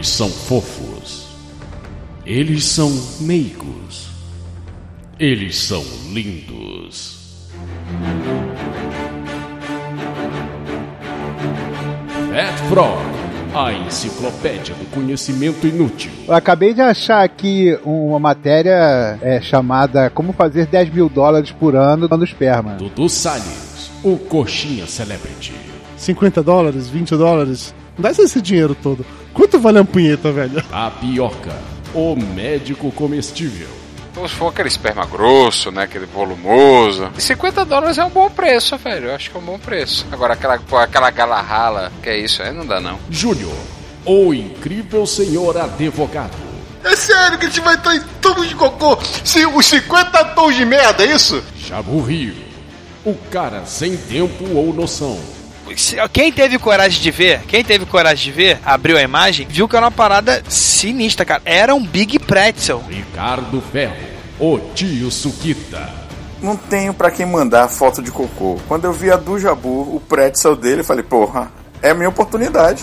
Eles são fofos. Eles são meigos. Eles são lindos. Fat Frog, a enciclopédia do conhecimento inútil. Eu acabei de achar aqui uma matéria é, chamada Como Fazer 10 mil dólares por ano dando esperma. Dudu Salles, o coxinha celebrity. 50 dólares, 20 dólares. Não dá esse dinheiro todo. Quanto vale a punheta, velho? Tapioca, o médico comestível. Então, se for aquele esperma grosso, né? Aquele volumoso. 50 dólares é um bom preço, velho. Eu acho que é um bom preço. Agora, aquela, pô, aquela gala rala, que é isso, aí não dá não. Júnior, o incrível senhor advogado. É sério que a gente vai estar em tubo de cocô? Se os 50 tons de merda, é isso? Jabu Rio, o cara sem tempo ou noção. Quem teve coragem de ver, quem teve coragem de ver, abriu a imagem, viu que era uma parada sinistra, cara. Era um Big Pretzel. Ricardo Ferro, o tio Suquita. Não tenho pra quem mandar foto de cocô. Quando eu vi a do Jabu, o pretzel dele, eu falei, porra, é a minha oportunidade.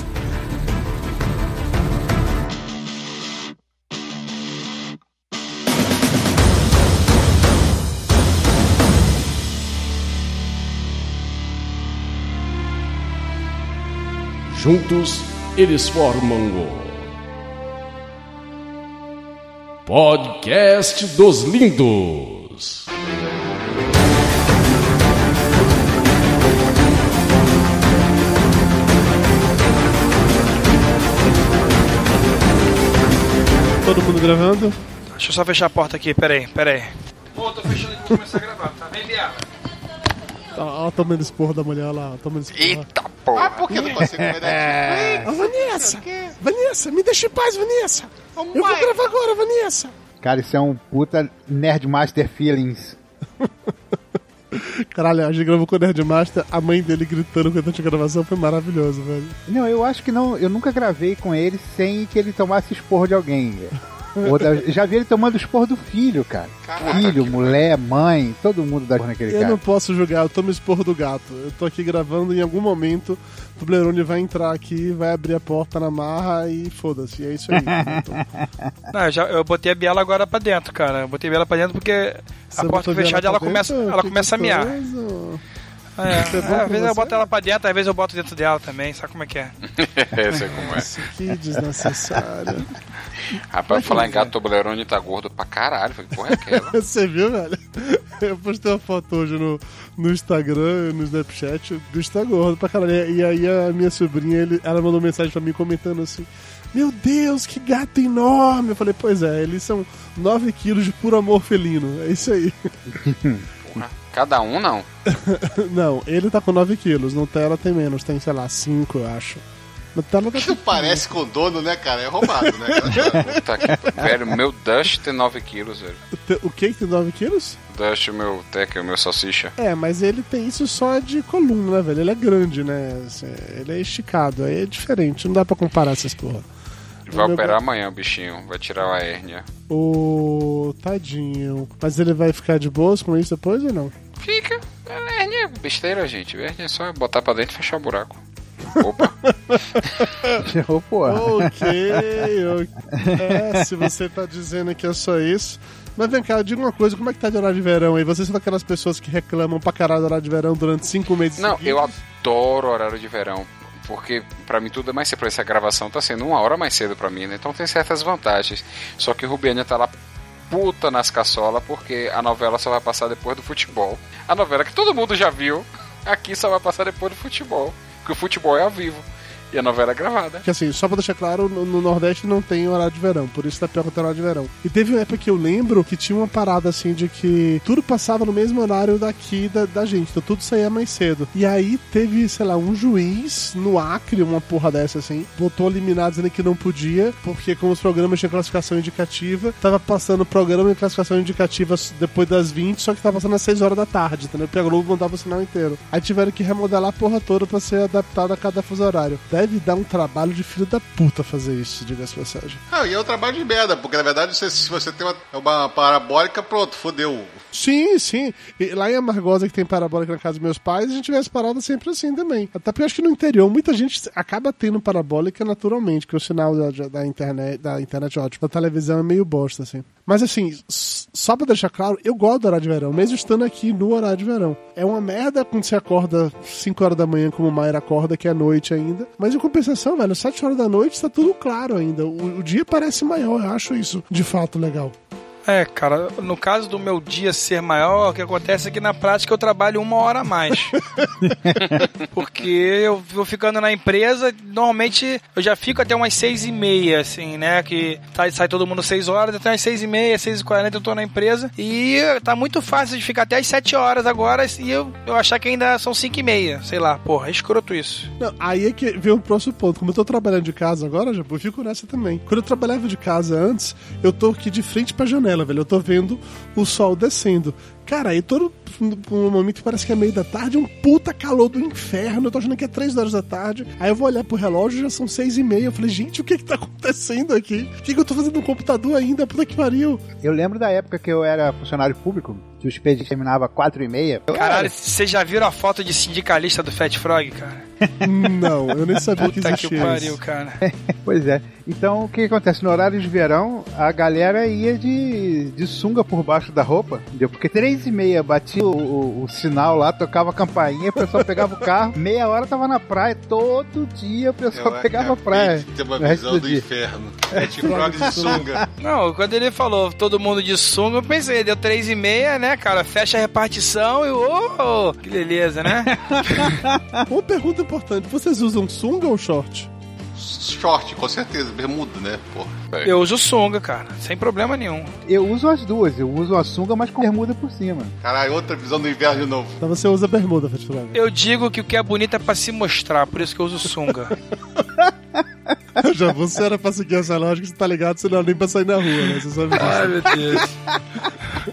Juntos, eles formam o Podcast dos Lindos. Todo mundo gravando? Deixa eu só fechar a porta aqui, peraí, peraí. Pô, tô fechando e vou começar a gravar, tá? Vem, Biara. Ó, ó, tomando esporro da mulher lá, ó, tomando esporro. Eita porra. Ah, por que não pode ser Ô, Vanessa! Vanessa, me deixa em paz, Vanessa! Eu vou gravar agora, Vanessa! Cara, isso é um puta Nerdmaster Feelings. Caralho, a gente gravou com o Nerdmaster, a mãe dele gritando durante a gravação foi maravilhoso, velho. Não, eu acho que não. Eu nunca gravei com ele sem que ele tomasse esporro de alguém. Outra, já vi ele tomando esporro do filho, cara. filho, mulher, mãe, todo mundo dá naquele Eu cara. não posso julgar, eu tomo esporro do gato. Eu tô aqui gravando e em algum momento o Toblerone vai entrar aqui, vai abrir a porta na marra e foda-se. É isso aí. Então, Não, eu, já, eu botei a biela agora pra dentro, cara. Eu botei a biela pra dentro porque você a porta fechada ela começa, ela Que começa a miar. É, Isso é é, às vezes eu boto ela pra dentro, às vezes eu boto dentro dela também, sabe como é que é? Eu sei como é. Nossa, que desnecessário. Rapaz, falar em gato, Toblerone tá gordo pra caralho. Falei, porra, é aquela? Você viu, velho? Eu postei uma foto hoje no, no Instagram, no Snapchat, o bicho tá gordo pra caralho. E aí a minha sobrinha, ele, ela mandou mensagem pra mim comentando assim: Meu Deus, que gato enorme! Eu falei, pois é, eles são 9 quilos de puro amor felino. É isso aí. Porra, Cada um não. Não, ele tá com 9 quilos, Nutella tem menos, tem, sei lá, 5, eu acho. Nutella tá Não parece com dono, né, cara? É roubado, né? Puta que... Velho, meu Dust tem 9 quilos, velho. O que tem 9 quilos? Dust, o meu o meu salsicha. É, mas ele tem isso só de coluna, né, velho? Ele é grande, né? Assim, Ele é esticado, aí é diferente, não dá pra comparar essas porra. Vai O meu operar gato- amanhã o bichinho. Vai tirar a hérnia. O tadinho. Mas ele vai ficar de boas com isso depois ou não? Fica. É, hérnia é besteira, gente. Hérnia é só botar pra dentro e fechar o buraco. Opa. Porra. Ok, ok. É, se você tá dizendo que é só isso. Mas vem cá, diga uma coisa, como é que tá de horário de verão aí? Vocês são aquelas pessoas que reclamam pra caralho do horário de verão durante cinco meses Não, eu seguidos? adoro horário de verão. Porque pra mim tudo é mais cedo. Essa gravação tá sendo uma hora mais cedo pra mim, né? Então tem certas vantagens. Só que o Rubiania tá lá puta nas caçolas porque a novela só vai passar depois do futebol. A novela que todo mundo já viu, aqui só vai passar depois do futebol. Porque o futebol é ao vivo. E a novela é gravada. Que assim, só pra deixar claro, no, no Nordeste não tem horário de verão, por isso tá pior horário de verão. E teve uma época que eu lembro que tinha uma parada assim de que tudo passava no mesmo horário daqui da, da gente, então tudo saía mais cedo. E aí teve, sei lá, um juiz no Acre, uma porra dessa assim, botou liminar dizendo que não podia, porque como os programas tinham classificação indicativa, tava passando programa de classificação indicativa depois das 20, só que tava passando às 6 horas da tarde, entendeu? Porque a Globo mandava o sinal inteiro. Aí tiveram que remodelar a porra toda pra ser adaptada a cada fuso horário. Deve dar um trabalho de filho da puta fazer isso, diga-se passagem. Ah, e é um trabalho de merda, porque na verdade se você tem uma, uma parabólica, pronto, fodeu. Sim, sim. E lá em Amargosa, que tem parabólica na casa dos meus pais, a gente vê as paradas sempre assim também. Até porque eu acho que no interior muita gente acaba tendo parabólica naturalmente, que o sinal da, da internet, da internet é ótimo. Da televisão é meio bosta, assim. Mas assim, só pra deixar claro, eu gosto do horário de verão, mesmo estando aqui no horário de verão. É uma merda quando você acorda 5 horas da manhã, como o Mayra acorda, que é noite ainda. Mas em compensação, velho, 7 horas da noite tá tudo claro ainda. O, o dia parece maior, eu acho isso de fato legal. É, cara, no caso do meu dia ser maior, o que acontece é que na prática eu trabalho uma hora a mais. Porque eu vou ficando na empresa, normalmente eu já fico até umas seis e meia, assim, né? Que tá- sai todo mundo seis horas, até umas seis e meia, seis e quarenta eu tô na empresa. E tá muito fácil de ficar até as sete horas agora e eu, eu achar que ainda são cinco e meia. Sei lá, porra, é escroto isso. Não, aí é que vem o próximo ponto. Como eu tô trabalhando de casa agora, já eu fico nessa também. Quando eu trabalhava de casa antes, eu tô aqui de frente pra janela, velho. Eu tô vendo o sol descendo. Cara, aí todo um momento que parece que é meio da tarde, um puta calor do inferno. Eu tô achando que é três horas da tarde. Aí eu vou olhar pro relógio, já são seis e meia. Eu falei, gente, o que que tá acontecendo aqui? O que que eu tô fazendo no computador ainda? Puta que pariu. Eu lembro da época que eu era funcionário público, que o expediente terminava 4 e meia. Eu Caralho, era- vocês já viram a foto de sindicalista do Fat Frog, cara? Não, eu nem sabia que Puta que existia pariu, isso. cara. Pois é. Então, o que acontece? No horário de verão, a galera ia de, de sunga por baixo da roupa, entendeu? Porque três e meia batia o, o- o sinal lá, tocava a campainha, o pessoal pegava o carro, meia hora tava na praia, todo dia o pessoal Eu pegava a praia. ter uma visão do do inferno. Ed Frog de sunga. Não, quando ele falou todo mundo de sunga, eu pensei, deu três e meia, né, cara? Fecha a repartição e ô, que beleza, né? Uma pergunta importante: vocês usam sunga ou short? Short, com certeza. Bermuda, né? Porra. Eu uso sunga, cara, sem problema nenhum. Eu uso as duas, eu uso a sunga, mas com bermuda por cima. Caralho, outra visão do inverno de novo. Então você usa bermuda, Fat Frog. Eu digo que o que é bonito é pra se mostrar, por isso que eu uso sunga. Já você era pra seguir essa lógica, você tá ligado, você não é nem pra sair na rua, né? Você sabe disso. Ai, meu Deus.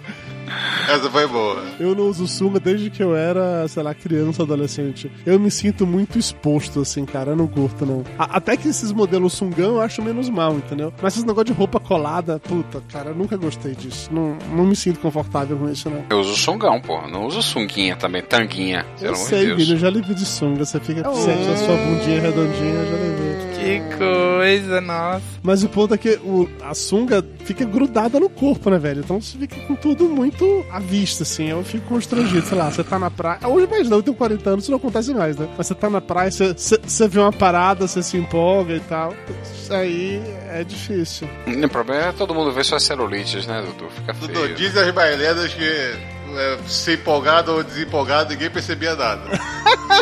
Essa foi boa. Eu não uso sunga desde que eu era, sei lá, criança, adolescente. Eu me sinto muito exposto, assim, cara. Eu não curto, não. A- até que esses modelos sungão eu acho menos mal, entendeu? Mas esses negócio de roupa colada, puta, cara, eu nunca gostei disso. Não, não me sinto confortável com isso, não. Eu uso sungão, pô. Não uso sunguinha também, tanguinha. Eu sei. Vini, eu já lhe vi de sunga. Você fica sente a sua bundinha redondinha, eu já lhe vi. Que coisa, nossa. Mas o ponto é que o- a sunga fica grudada no corpo, né, velho? Então você fica com tudo muito à vista, assim. Eu fico constrangido, sei lá, você tá na praia. Hoje mais não, eu tenho 40 anos, isso não acontece mais, né? Mas você tá na praia, você, você, você vê uma parada, você se empolga e tal. Isso aí é difícil. O problema é todo mundo ver suas celulites, né, Dudu? Fica feio. Dudu, diz as bailenas que é, ser empolgado ou desempolgado, ninguém percebia nada.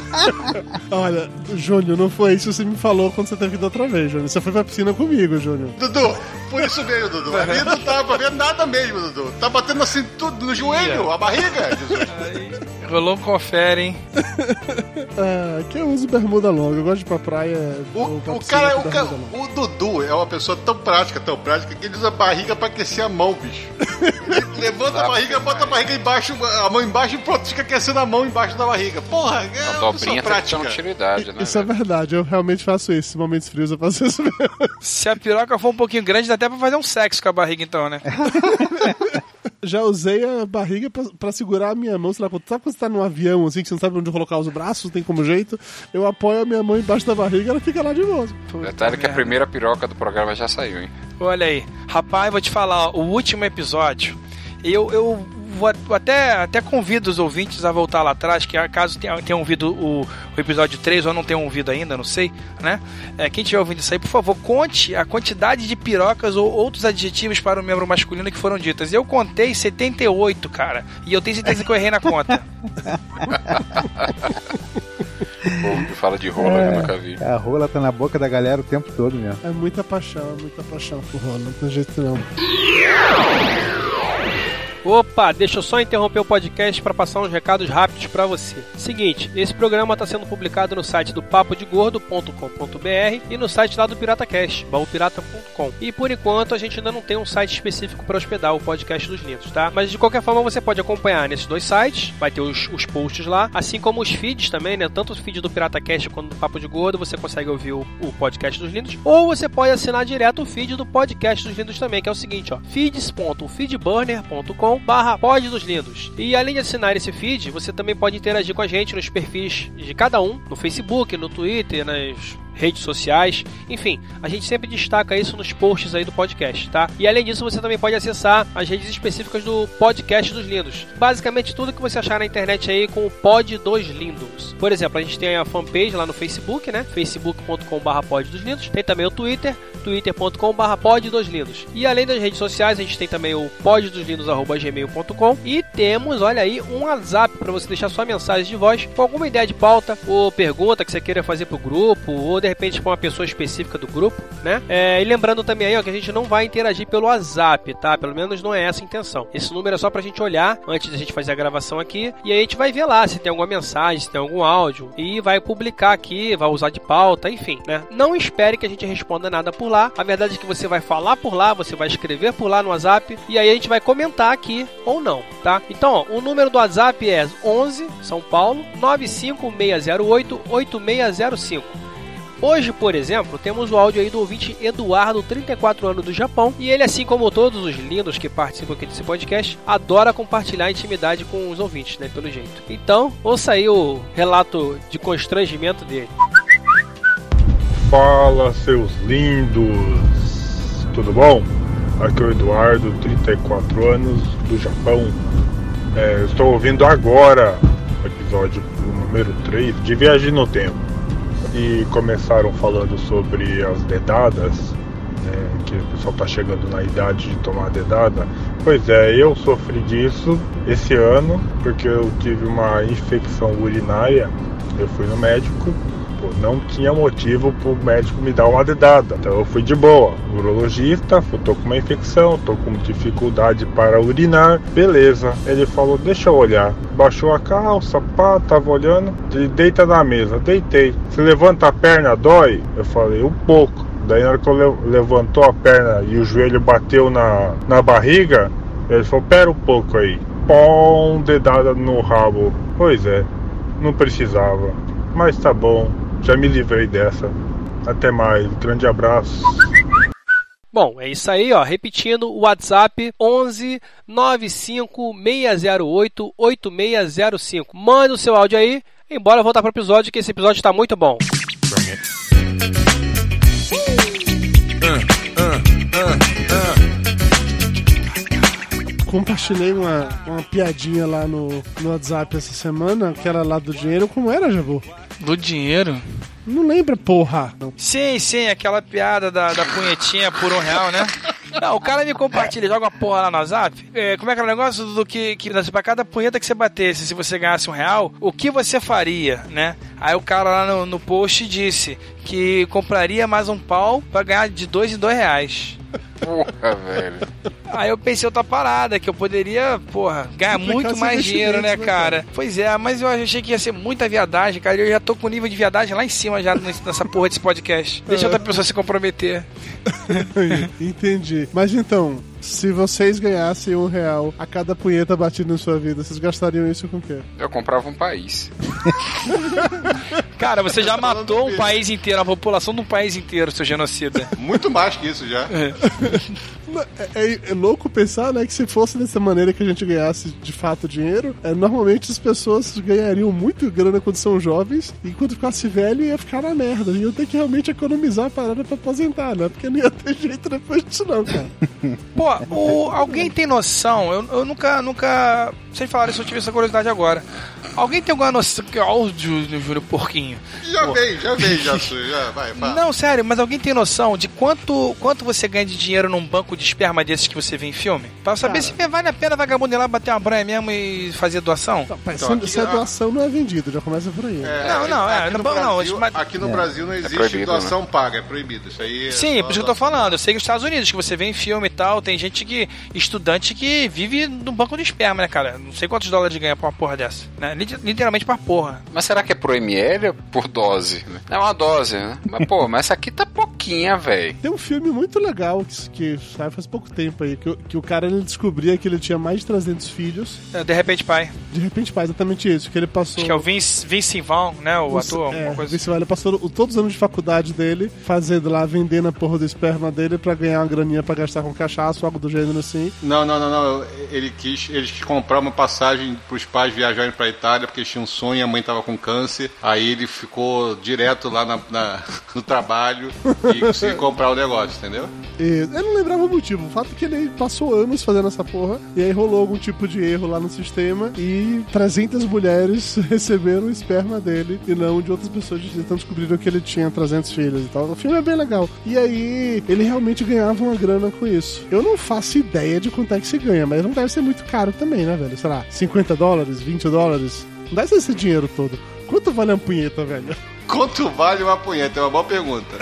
Olha, Júnior, não foi isso que você me falou quando você teve vindo outra vez, Júnior. Você foi pra piscina comigo, Júnior. Dudu, por isso mesmo, Dudu. Ali não tava pra ver nada mesmo, Dudu. Tá batendo assim tudo no joelho, a barriga, Jesus. Rolou um confere, hein? Ah, que eu uso bermuda longa, eu gosto de ir pra praia. O, pra o cara, o, longa. o Dudu é uma pessoa tão prática, tão prática, que ele usa a barriga pra aquecer a mão, bicho. Ele levanta a barriga, bota a barriga embaixo, a mão embaixo e pronto, fica aquecendo a mão embaixo da barriga. Porra, é A uma dobrinha tá prática. utilidade, né? Isso é verdade, eu realmente faço isso. Em momentos frios eu faço isso mesmo. Se a piroca for um pouquinho grande, dá até pra fazer um sexo com a barriga, então, né? Já usei a barriga pra, pra segurar a minha mão, sei lá, quando- sabe quando você tá num avião, assim, que você não sabe onde colocar os braços, não tem como jeito? Eu apoio a minha mão embaixo da barriga e ela fica lá de boa. Detalhe que a primeira piroca do programa já saiu, hein? Olha aí. Rapaz, vou te falar, ó, o último episódio, eu, eu vou até, até convido os ouvintes a voltar lá atrás, que caso tenham, tenham ouvido o, o episódio 3 ou não tenham ouvido ainda, não sei, né? É, quem tiver ouvindo isso aí, por favor, conte a quantidade de pirocas ou outros adjetivos para o membro masculino que foram ditas. Eu contei 78, cara, e eu tenho certeza que eu errei na conta. O povo que fala de rola que eu nunca vi. A rola tá na boca da galera o tempo todo mesmo. É muita paixão, é muita paixão por rola, não tem jeito não. Opa, deixa eu só interromper o podcast para passar uns recados rápidos para você. Seguinte, esse programa está sendo publicado no site do papodegordo.com.br e no site lá do PirataCast, baupirata.com. E por enquanto a gente ainda não tem um site específico para hospedar o podcast dos lindos, tá? Mas de qualquer forma você pode acompanhar nesses dois sites, vai ter os, os posts lá, assim como os feeds também, né? Tanto o feed do PirataCast quanto do Papo de Gordo, você consegue ouvir o, o podcast dos lindos, ou você pode assinar direto o feed do podcast dos lindos também, que é o seguinte, ó, feeds.feedburner.com barra pod dos lindos. E além de assinar esse feed, você também pode interagir com a gente nos perfis de cada um, no Facebook, no Twitter, nas redes sociais, enfim, a gente sempre destaca isso nos posts aí do podcast, tá? E além disso, você também pode acessar as redes específicas do podcast dos lindos. Basicamente tudo que você achar na internet aí com o pod dos lindos. Por exemplo, a gente tem a fanpage lá no Facebook, né? facebook.com/pod dos lindos. Tem também o Twitter, twitter.com/pod dos lindos. E além das redes sociais, a gente tem também o poddoslindos@gmail.com e temos, olha aí, um WhatsApp para você deixar sua mensagem de voz com alguma ideia de pauta ou pergunta que você queira fazer pro grupo ou de repente para uma pessoa específica do grupo, né? É, e lembrando também aí ó, que a gente não vai interagir pelo WhatsApp, tá? Pelo menos não é essa a intenção. Esse número é só pra gente olhar antes da gente fazer a gravação aqui e aí a gente vai ver lá se tem alguma mensagem, se tem algum áudio e vai publicar aqui, vai usar de pauta, enfim, né? Não espere que a gente responda nada por lá. A verdade é que você vai falar por lá, você vai escrever por lá no WhatsApp e aí a gente vai comentar aqui ou não, tá? Então, ó, o número do WhatsApp é 11 São Paulo 95608 8605. Hoje, por exemplo, temos o áudio aí do ouvinte Eduardo, 34 anos do Japão, e ele, assim como todos os lindos que participam aqui desse podcast, adora compartilhar intimidade com os ouvintes, né, pelo jeito. Então, ouça aí o relato de constrangimento dele. Fala, seus lindos! Tudo bom? Aqui é o Eduardo, 34 anos, do Japão. É, estou ouvindo agora o episódio número 3 de Viagem no Tempo e começaram falando sobre as dedadas, né, que o pessoal está chegando na idade de tomar dedada. Pois é, eu sofri disso esse ano porque eu tive uma infecção urinária. Eu fui no médico, pô, não tinha motivo para o médico me dar uma dedada. Então eu fui de boa. Urologista, tô com uma infecção, tô com dificuldade para urinar. Beleza. Ele falou, deixa eu olhar. Baixou a calça, pá, tava olhando. Ele deita na mesa, deitei. Se levanta a perna, dói? Eu falei, um pouco. Daí na hora que eu levantou a perna e o joelho bateu na, na barriga, ele falou, pera um pouco aí. Pom, dedada no rabo. Pois é, não precisava. Mas tá bom, já me livrei dessa. Até mais, grande abraço. Bom, é isso aí, ó. Repetindo, o WhatsApp 11 95 608 8605. Manda o seu áudio aí. Embora voltar para o episódio, que esse episódio está muito bom. Compartilhei uma, uma piadinha lá no, no WhatsApp essa semana, que era lá do dinheiro. Como era, Jabu? Do dinheiro? Não lembra, porra. Não. Sim, sim, aquela piada da, da punhetinha por um real, né? Não, o cara me compartilha, joga uma porra lá no WhatsApp. É, como é que é o negócio do que, que pra cada punheta que você batesse, se você ganhasse um real, o que você faria, né? Aí o cara lá no, no post disse que compraria mais um pau pra ganhar de dois em dois reais. Porra, velho. Aí eu pensei outra parada, que eu poderia, porra, ganhar muito mais dinheiro, né, cara? Pois é, mas eu achei que ia ser muita viadagem, cara. Eu já tô com o nível de viadagem lá em cima já nessa porra desse podcast. Deixa outra pessoa se comprometer. Entendi. Mas então, se vocês ganhassem um real a cada punheta batida em sua vida, vocês gastariam isso com o quê? Eu comprava um país. Cara, você já matou um país inteiro, a população de um país inteiro, seu genocida. Muito mais que isso já. É, é- é louco pensar, né, que se fosse dessa maneira que a gente ganhasse de fato dinheiro, é, normalmente as pessoas ganhariam muito grana quando são jovens, e quando ficasse velho ia ficar na merda. Eu ter que realmente economizar a parada pra aposentar, né? Porque não ia ter jeito depois disso, não, cara. Pô, o- alguém tem noção? Eu, eu nunca, nunca. Vocês falaram isso, eu tive essa curiosidade agora. Alguém tem alguma noção? Que áudio do Júlio Porquinho. Já veio, já veio, já sou, já vai, fala. Não, sério, mas alguém tem noção de quanto, quanto você ganha de dinheiro num banco de esperma desses que você vê em filme? Pra saber se vale a pena vagabundo ir lá bater uma branha mesmo e fazer doação? Mas Então, se, aqui- se a doação não é vendida, já começa por aí. É, Não, não, é, aqui não, no não, Brasil, mas- aqui no É. Brasil não existe proibido, doação paga, é proibido. Isso aí é Sim, por isso que eu tô falando. Eu sei que os Estados Unidos, que você vê em filme e tal, tem gente que. estudante que vive no banco de esperma, né, cara? Não sei quantos dólares ganha pra uma porra dessa. Né? Lit- Literalmente pra porra. Mas será que é por ml ou por dose? né? É uma dose, né? Mas, pô, mas essa aqui tá pouquinha, velho. Tem um filme muito legal que, que saiu faz pouco tempo aí, que, o- que o cara ele descobria que ele tinha mais de 300 filhos. É, De repente, pai. De repente faz exatamente isso, que ele passou... Acho que é o Vince, Vince Vaughn, né? O Os- ator, é, alguma coisa Vince Vaughn, ele passou o- todos os anos de faculdade dele fazendo lá, vendendo a porra do esperma dele pra ganhar uma graninha pra gastar com cachaça ou algo do gênero assim. Não, não, não, não. Ele quis, ele quis comprar uma passagem pros pais viajarem pra Itália, porque eles tinham um sonho, a mãe tava com câncer. Aí ele ficou direto lá na, na- no trabalho e conseguiu comprar o negócio, entendeu? E eu não lembrava o motivo. O fato é que ele passou anos fazendo essa porra. E aí rolou algum tipo de erro lá no sistema. E 300 mulheres receberam o esperma dele e não de outras pessoas. Então descobriram que ele tinha 300 filhos e tal. O filme é bem legal. E aí ele realmente ganhava uma grana com isso. Eu não faço ideia de quanto é que se ganha, mas não deve ser muito caro também, né, velho? Sei lá, 50 dólares, 20 dólares. Não ser esse dinheiro todo. Quanto vale a punheta, velho? Quanto vale uma punheta? É uma boa pergunta.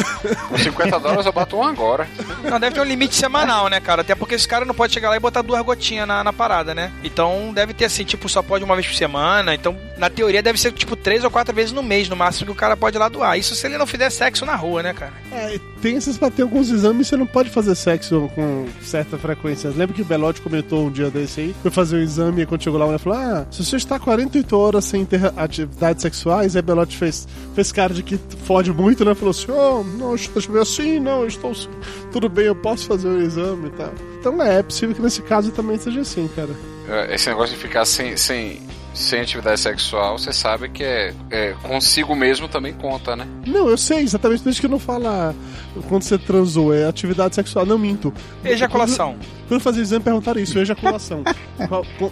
Com 50 dólares eu bato um agora. Não, deve ter um limite semanal, né, cara? Até porque esse cara não pode chegar lá e botar duas gotinhas na, na parada, né? Então deve ter assim, tipo, só pode uma vez por semana. Então, na teoria, deve ser tipo três ou quatro vezes no mês, no máximo, que o cara pode ir lá doar. Isso se ele não fizer sexo na rua, né, cara? É, tem esses pra ter alguns exames você não pode fazer sexo com certa frequência. Lembra que o Belotti comentou um dia desse aí? Foi fazer um exame e quando chegou lá, ele falou: Ah, se você está 48 horas sem ter atividades sexuais, aí Belotti fez, fez cara de que fode muito, né? Falou assim: Oh, não, ver assim, não, estou. Tudo bem, eu posso fazer o exame e tal. Então é, é possível que nesse caso também seja assim, cara. É, Esse negócio de ficar sem, sem, sem atividade sexual, você sabe que é, é consigo mesmo também conta, né? Não, eu sei, exatamente por isso que não fala quando você transou, é atividade sexual. Não minto. Ejaculação. Quando eu fazia o exame, perguntaram isso, ejaculação.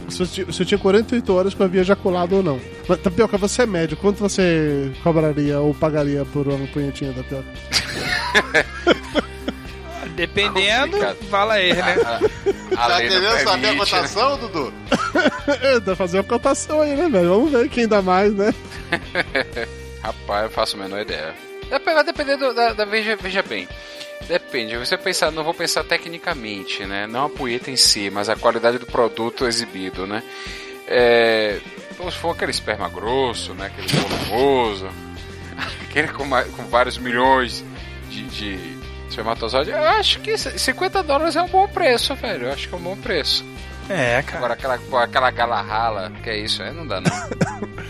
Se, eu, se eu tinha 48 horas que eu havia ejaculado ou não. Mas, Tapioca, você é médio. Quanto você cobraria ou pagaria por uma punhetinha, Tapioca? Dependendo, Complicado. fala aí, né? A tá lei não querendo saber a né? cotação, Dudu? Dá fazer uma cotação aí, né, velho? Vamos ver quem dá mais, né? Rapaz, eu faço a menor ideia. Vai depender do- da, da- veja, veja bem. Depende, você pensar, não vou pensar tecnicamente, né? Não a punheta em si, mas a qualidade do produto exibido, né? É, então, se for aquele esperma grosso, né? Aquele volumoso, aquele com, com vários milhões de, de espermatozoides, eu acho que 50 dólares é um bom preço, velho. Eu acho que é um bom preço. É, cara. Agora, aquela, aquela gala rala, que é isso, aí não dá não.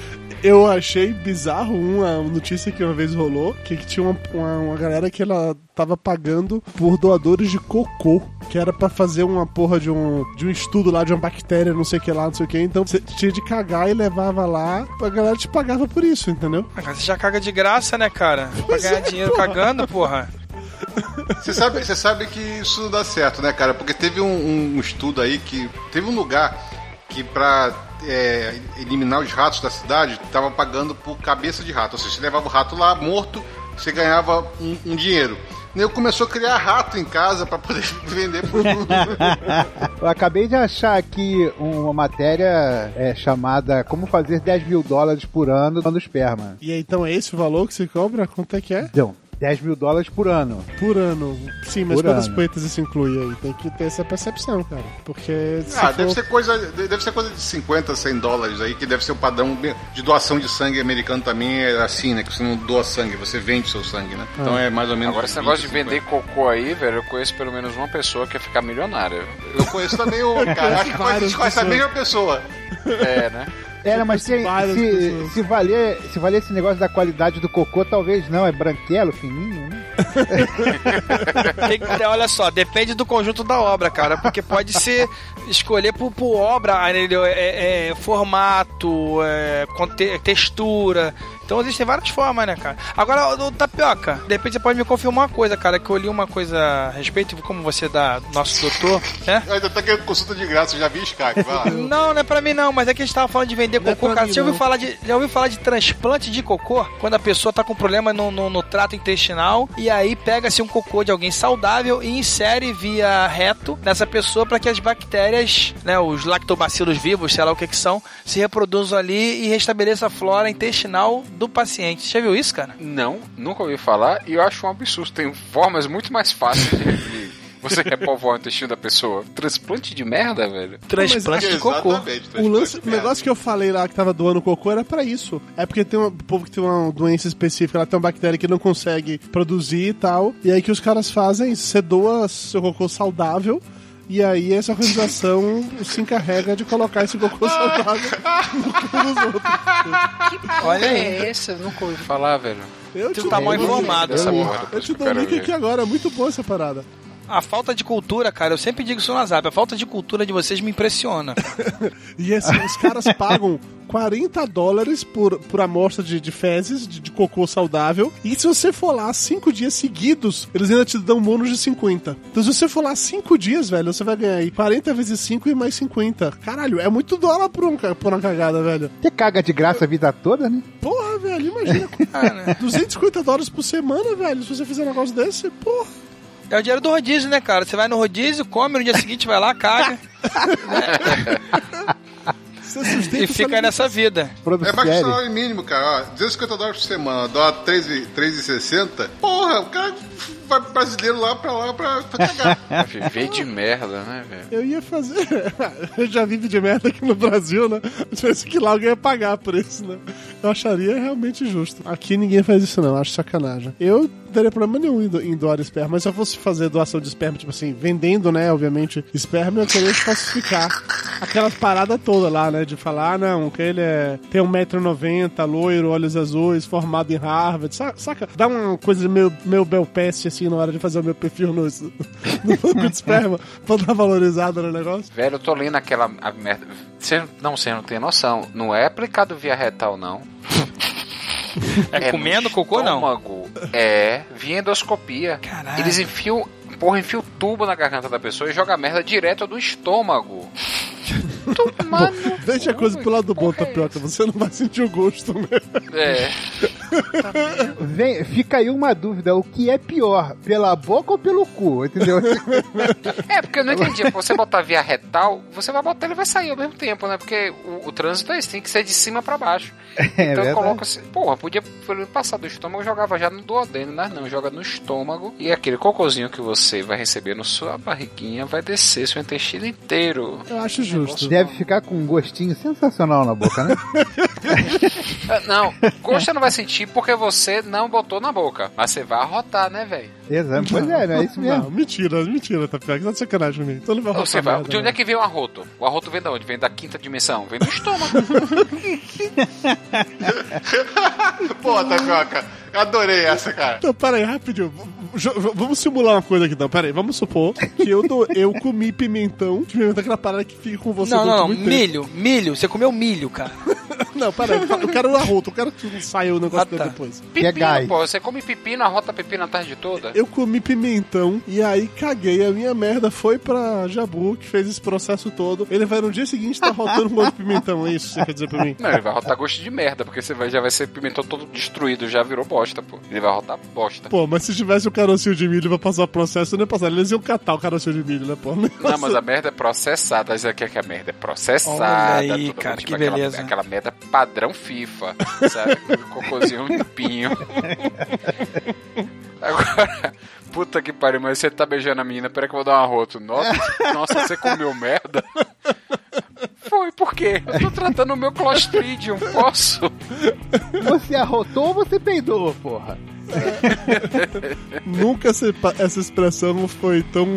Eu achei bizarro uma notícia que uma vez rolou, que tinha uma, uma, uma galera que ela tava pagando por doadores de cocô, que era pra fazer uma porra de um, de um estudo lá de uma bactéria, não sei o que lá, não sei o que. Então você tinha de cagar e levava lá, a galera te pagava por isso, entendeu? Você já caga de graça, né, cara? Pra ganhar é, dinheiro porra. cagando, porra. Você sabe, você sabe que isso não dá certo, né, cara? Porque teve um, um estudo aí que. Teve um lugar que pra é, eliminar os ratos da cidade tava pagando por cabeça de rato. Ou seja, você levava o rato lá morto, você ganhava um, um dinheiro. Eu começou a criar rato em casa pra poder vender por. Eu acabei de achar aqui uma matéria é, chamada Como Fazer 10 mil dólares por ano dando esperma. E então é esse o valor que você cobra? Quanto é que é? Então, 10 mil dólares por ano. Por ano. Sim, mas Por quantas ano. poetas isso inclui aí? Tem que ter essa percepção, cara. Porque se Ah, for... deve ser coisa. Deve ser coisa de 50, 100 dólares aí, que deve ser o padrão de doação de sangue americano também é assim, né? Que você não doa sangue, você vende seu sangue, né? Então é mais ou menos. Agora, esse 20, negócio de 50. vender cocô aí, velho, eu conheço pelo menos uma pessoa que ia ficar milionária. Eu conheço também o cara. Acho que a gente conhece a mesma pessoa. É, né? Era, mas se, se, se valer, se valer esse negócio da qualidade do cocô, talvez não, é branquelo, fininho, né? Tem que- olha só, depende do conjunto da obra, cara. Porque pode ser escolher por, por obra, entendeu? É, é, formato, é, conte- textura. Então existem várias formas, né, cara? Agora, o Tapioca, de repente você pode me confirmar uma coisa, cara, que eu li uma coisa a respeito, como você dá nosso doutor, né? Ainda tá querendo consulta de graça, eu já vi Skype, vai. Não, não é pra mim não, mas é que a gente tava falando de vender Não é cocô, pra cara. mim, Você ouviu não. falar de, já ouviu falar de transplante de cocô? Quando a pessoa tá com problema no, no, no trato intestinal e aí pega-se um cocô de alguém saudável e insere via reto nessa pessoa para que as bactérias, né, os lactobacilos vivos, sei lá o que que são, se reproduzam ali e restabeleça a flora intestinal do paciente. Você já viu isso, cara? Não, nunca ouvi falar e eu acho um absurdo. Tem formas muito mais fáceis de você repovoar o intestino da pessoa. Transplante de merda, velho. Transplante de cocô. O, lance, o negócio que eu falei lá que tava doando cocô era pra isso. É porque tem um povo que tem uma doença específica, ela tem uma bactéria que não consegue produzir e tal. E aí que os caras fazem, você doa seu cocô saudável. E aí essa organização se encarrega de colocar esse cocô saudável no cu dos outros. Olha aí. é esse? Eu nunca ouvi falar, velho. Eu Tu tá mal informado. Essa porra, eu te dou o link aqui agora, é muito boa essa parada. A falta de cultura, cara, eu sempre digo isso no WhatsApp, a falta de cultura de vocês me impressiona. E assim, os caras pagam 40 dólares por, por amostra de, de fezes, de, de cocô saudável. E se você for lá cinco dias seguidos, eles ainda te dão um bônus de 50. Então se você for lá cinco dias, velho, você vai ganhar aí 40 vezes 5 e mais 50. Caralho, é muito dólar por, um, por uma cagada, velho. Você caga de graça a vida toda, né? Porra, velho, imagina. Cara, 250 dólares por semana, velho, se você fizer um negócio desse, porra. É o dinheiro do rodízio, né, cara? Você vai no rodízio, come, no dia seguinte vai lá, caga Você sustenta e fica nessa vida. É mais que salário mínimo, cara. Ó, 250 dólares por semana, dá 3 3,60. Porra, o cara vai brasileiro lá pra lá pra, pra cagar. Viver de merda, né, velho? Eu ia fazer. Eu já vivo de merda aqui no Brasil, né? Se fosse que lá alguém ia pagar por isso, né? Eu acharia realmente justo. Aqui ninguém faz isso, não. Acho sacanagem. Eu teria problema nenhum em, do- em doar esperma, mas se eu fosse fazer doação de esperma, tipo assim, vendendo, né, obviamente, esperma, eu queria falsificar aquela parada toda lá, né? De falar, ah, não, que ele é, tem 1,90m, loiro, olhos azuis, formado em Harvard, saca? saca? Dá uma coisa meio, meio belpeste, assim, na hora de fazer o meu perfil no, no banco de esperma, pra dar valorizada no negócio. Velho, eu tô lendo aquela a merda. Você, não, você não tem noção. Não é aplicado via retal, não. É, no comendo cocô, não? É, via endoscopia. Caralho. Eles enfiam, porra, enfiam o tubo na garganta da pessoa e joga a merda direto do estômago. Tomando. Deixa a coisa pro lado bom, Tapioca. Você não vai sentir o gosto mesmo. É. Vem, fica aí uma dúvida: o que é pior, pela boca ou pelo cu? Entendeu? É, porque eu não entendi. Você botar via retal, você vai botar ele vai sair ao mesmo tempo, né? Porque o, o trânsito é isso, tem que ser de cima pra baixo. É então eu verdade. coloco assim, porra, podia passar do estômago, eu jogava já no duodeno, mas não, joga no estômago e aquele cocôzinho que você vai receber na sua barriguinha vai descer seu intestino inteiro. Eu acho justo. Deve ficar com um gostinho sensacional na boca, né? Não, gosto não vai sentir porque você não botou na boca, mas você vai arrotar, né, velho? Exato. Pois é, não é isso mesmo. Não, mentira, mentira, Tapioca. Tá de sacanagem comigo. Então não vai Você vai, merda, de onde não. é que vem o arroto? O arroto vem da onde? Vem da quinta dimensão? Vem do estômago. Pô, Tapioca, adorei essa, cara. Então, pera aí, rapidinho. Vamos simular uma coisa aqui, então. Pera aí, vamos supor que eu, dou, eu comi pimentão. Que pimentão é aquela parada que fica com você Não, não, não. muito tempo. Milho, milho. Você comeu milho, cara. Não, pera aí. Eu quero o arroto. Eu quero que saia o negócio Tá. depois. Que é. Pepino, pô. Você come pepino, arrota pepino a tarde toda? Eu comi pimentão e aí caguei. A minha merda foi pra Jabu, que fez esse processo todo. Ele vai no dia seguinte estar rotando um monte de pimentão. É isso que você quer dizer pra mim? Não, ele vai rotar gosto de merda, porque você vai, já vai ser pimentão todo destruído, já virou bosta, pô. Ele vai rotar bosta. Pô, mas se tivesse o carocinho de milho pra passar o processo, não ia passar. Eles iam catar o carocinho de milho, né, pô? Não, mas a merda é processada. Isso aqui é que a merda é processada. Olha aí, tudo, cara, tipo, que aquela, beleza. Aquela merda padrão FIFA, sabe? Cocôzinho limpinho. Agora, puta que pariu, mas você tá beijando a menina, peraí que eu vou dar um arroto. Nossa, nossa, você comeu merda? Foi, por quê? Eu tô tratando o meu Clostridium, posso? Você arrotou ou você peidou, porra? Nunca essa, essa expressão foi tão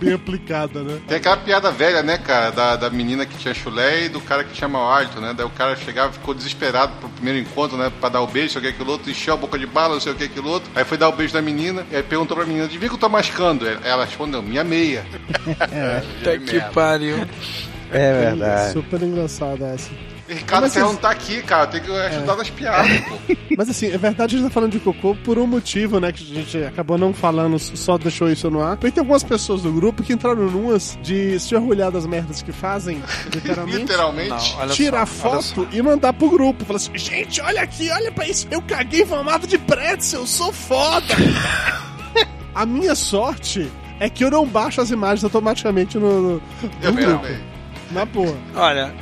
bem aplicada, né? Tem aquela piada velha, né, cara, da, da menina que tinha chulé e do cara que tinha mau hálito, né? Daí o cara chegava e ficou desesperado pro primeiro encontro, né? Pra dar o beijo, sei o que aquilo outro, encheu a boca de bala, não sei o que aquilo outro. Aí foi dar o beijo da menina, e aí perguntou pra menina, devia que eu tô mascando? Ela respondeu, minha meia. Puta que pariu. É verdade. Super engraçada essa. Ricardo Mas Ferro assim- não tá aqui, cara. Tem que ajudar nas piadas, pô. Mas assim, é verdade a gente tá falando de cocô por um motivo, né? Que a gente acabou não falando, só deixou isso no ar. Porque tem algumas pessoas do grupo que entraram numas de se orgulhar das merdas que fazem, literalmente. Literalmente. olha tirar só, foto e mandar pro grupo. Falar assim, gente, olha aqui, olha pra isso. Eu caguei em formato de pretzel, eu sou foda. A minha sorte é que eu não baixo as imagens automaticamente no, no, Eu no grupo. também. Na boa. Olha,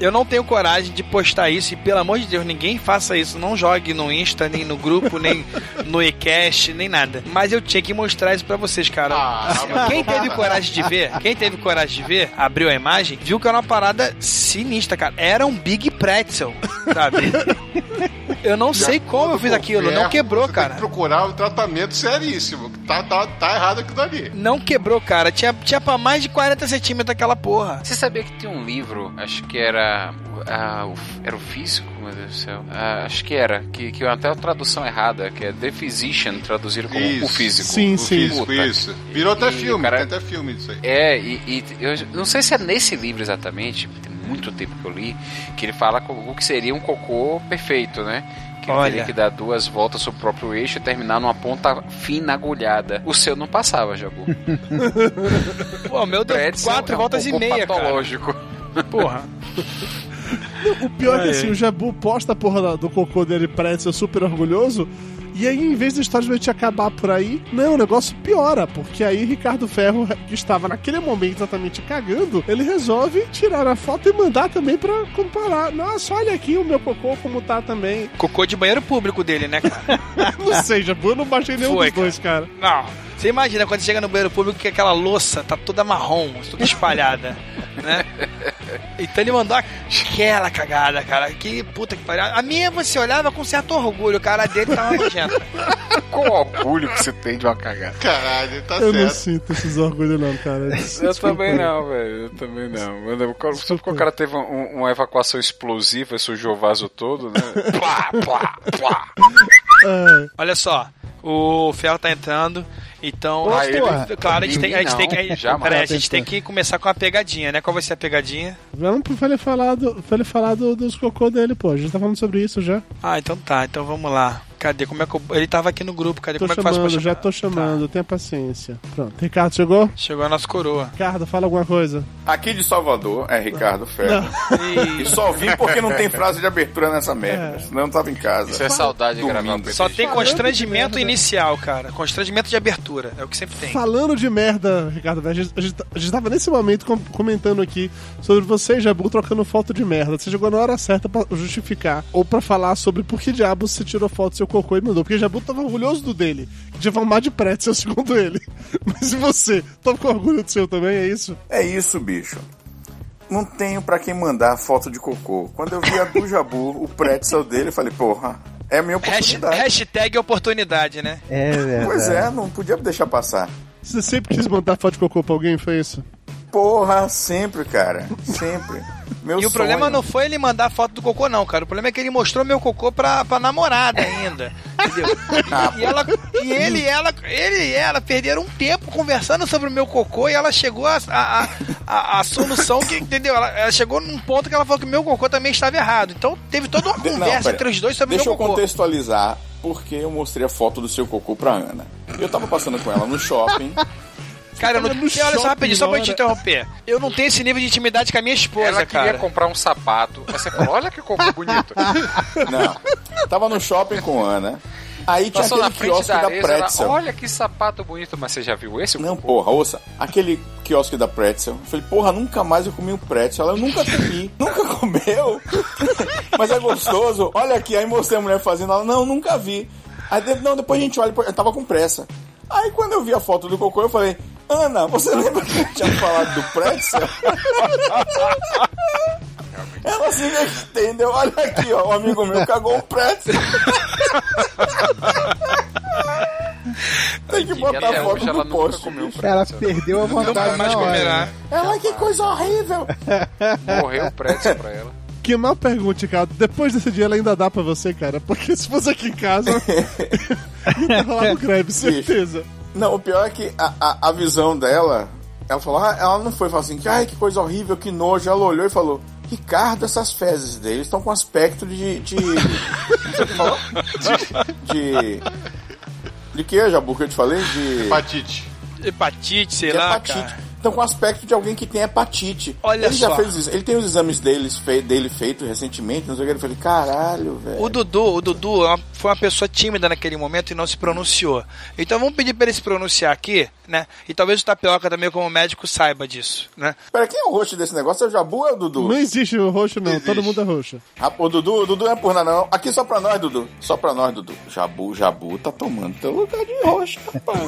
eu não tenho coragem de postar isso e pelo amor de Deus, ninguém faça isso. Não jogue no Insta, nem no grupo, nem no eCast, nem nada. Mas eu tinha que mostrar isso pra vocês, cara. Ah, quem teve coragem de ver, quem teve coragem de ver, abriu a imagem, viu que era uma parada sinistra, cara. Era um Big Pretzel, sabe? Eu não sei como eu fiz aquilo, não quebrou, você Tem cara. que procurar um tratamento seríssimo. Tá, tá, tá errado aquilo ali. Não quebrou, cara. Tinha, tinha pra mais de 40 centímetros aquela porra. Você sabia que tem um livro, acho que era. Ah, o- era o físico, meu Deus do céu. Ah, acho que era, que, que até a tradução errada, que é The Physician, traduziram como Isso. o físico. Sim, O sim. físico, Puta. isso. Virou até E, filme, cara- tem até filme disso aí. É, e, e eu não sei se é nesse livro exatamente, tem muito tempo que eu li, que ele fala o que seria um cocô perfeito, né? Que ele Olha. teria que dar duas voltas sobre o próprio eixo e terminar numa ponta fina agulhada. O seu não passava, Jabu. Pô, meu deu Pretzel quatro é um voltas e meia, cara. Porra. O pior é que Ai, assim, o Jabu posta a porra do cocô dele pretzel super orgulhoso. E aí, em vez da história de acabar por aí, não, o negócio piora, porque aí Ricardo Ferro, que estava naquele momento exatamente cagando, ele resolve tirar a foto e mandar também pra comparar. Nossa, olha aqui o meu cocô como tá também. Cocô de banheiro público dele, né, cara? Não sei, Jabu, eu não baixei nenhum Foi, dos dois, cara. Não. Você imagina quando chega no banheiro público que aquela louça tá toda marrom, toda espalhada, né? Então ele mandou aquela cagada, cara. Que puta que pariu. A minha você olhava com certo orgulho, o cara dele tava nojento. Qual orgulho que você tem de uma cagada? Caralho, tá Eu não certo. sinto esses orgulhos, não, cara. Eu Desculpa também aí. não, velho. Eu também não. Mano, o cara- Só porque o cara teve um- uma evacuação explosiva e sujou o vaso todo, né? plá, plá, plá. É. Olha só, o Ferro tá entrando, então. Ô, porra. claro, a gente tem, a gente tem que. Peraí, a gente tem que começar com a pegadinha, né? Qual vai ser a pegadinha? Vamos pra ele falar, do, ele falar do- dos cocô dele, pô. A gente tá falando sobre isso já. Ah, então tá, então vamos lá. Cadê? Como é que eu... Ele tava aqui no grupo, cadê? Tô Como é que eu faço chamando, pra já chamar? tô chamando, tenha paciência. Pronto. Ricardo, chegou? Tá. Chegou a nossa coroa. Ricardo, fala alguma coisa. Aqui de Salvador é Ricardo Ferro. E E só vim porque não tem frase de abertura nessa merda. É. Senão eu tava em casa. Isso é saudade. PT. só tem constrangimento merda. inicial, cara. Constrangimento de abertura. É o que sempre tem. Falando de merda, Ricardo, a gente, a gente, a gente tava nesse momento com- comentando aqui sobre você e Jabu trocando foto de merda. Você chegou na hora certa pra justificar ou pra falar sobre por que diabos você tirou foto do seu cocô e mandou. Porque Jabu tava orgulhoso do dele, que tinha de pretzel, segundo ele. Mas e você? Tava com orgulho do seu também, é isso? É isso, bicho. Não tenho pra quem mandar foto de cocô. Quando eu vi a do Jabu, o pretzel dele, eu falei, porra, é a minha oportunidade. Hashtag oportunidade, né? É verdade. Pois é, não podia deixar passar. Você sempre quis mandar foto de cocô pra alguém, foi isso? Porra, sempre, cara. Sempre. Meu E o problema sonho. não foi ele mandar foto do cocô, não, cara. O problema é que ele mostrou meu cocô pra, pra namorada ainda. Entendeu? E, e ela, e ele e ela, ele e ela perderam um tempo conversando sobre o meu cocô e ela chegou a, a, a, a solução que, entendeu? Ela, ela chegou num ponto que ela falou que o meu cocô também estava errado. Então teve toda uma não, conversa pera. entre os dois sobre o Deixa meu eu cocô. contextualizar porque eu mostrei a foto do seu cocô pra Ana. Eu tava passando com ela no shopping. Cara, eu não, Olha no olha só rapidinho, só pra te interromper. Eu não tenho esse nível de intimidade com a minha esposa, Ela queria cara. comprar um sapato. Aí você falou, olha que cocô bonito. Não. Tava no shopping com Ana. Aí tinha Passou aquele quiosque da da Arezzo, ela, Pretzel. olha que sapato bonito. Mas você já viu esse? Não, porra, ouça. Aquele quiosque da Pretzel. Eu falei, porra, nunca mais eu comi um pretzel. Ela, eu nunca comi. nunca comeu? Mas é gostoso. Olha aqui. Aí mostrei a mulher fazendo. Ela, não, nunca vi. Aí, não, depois a gente olha. Eu tava com pressa. Aí quando eu vi a foto do cocô, eu falei, Ana, você lembra que eu tinha falado do pretzel? Ela se entendeu. Olha aqui, ó. O amigo meu cagou um pretzel. Tem que botar a foto hoje ela no post. comeu um Ela perdeu a vontade mais na hora. comerá. Ela, que coisa horrível. Morreu o pretzel pra ela. Que mal pergunte, cara. Depois desse dia ela ainda dá pra você, cara. Porque se fosse aqui em casa, ia rolar no greve, certeza. Não, o pior é que a, a, a visão dela, ela falou, ah, ela não foi falar assim, ai, que coisa horrível, que nojo. Ela olhou e falou, Ricardo, essas fezes dele estão com aspecto de. de. Falou? De. De que, Jabu, que eu te falei? De. Hepatite. Hepatite, sei de lá, hepatite. cara. Então, com aspecto de alguém que tem hepatite. Olha ele só. já fez isso. Ele tem os exames deles, fe- dele feito recentemente, não sei o que. Ele falei, caralho, velho. O Dudu, o Dudu é uma- foi uma pessoa tímida naquele momento e não se pronunciou. Então vamos pedir pra ele se pronunciar aqui, né? E talvez o Tapioca também, como médico, saiba disso, né? Pera, quem é o roxo desse negócio? É o Jabu ou é o Dudu? Não existe o roxo, não. Existe. Todo mundo é roxo. Ah, o Dudu, o Dudu não é por nada, não. Aqui só pra nós, Dudu. Só pra nós, Dudu. Jabu, Jabu tá tomando teu lugar de roxo, rapaz.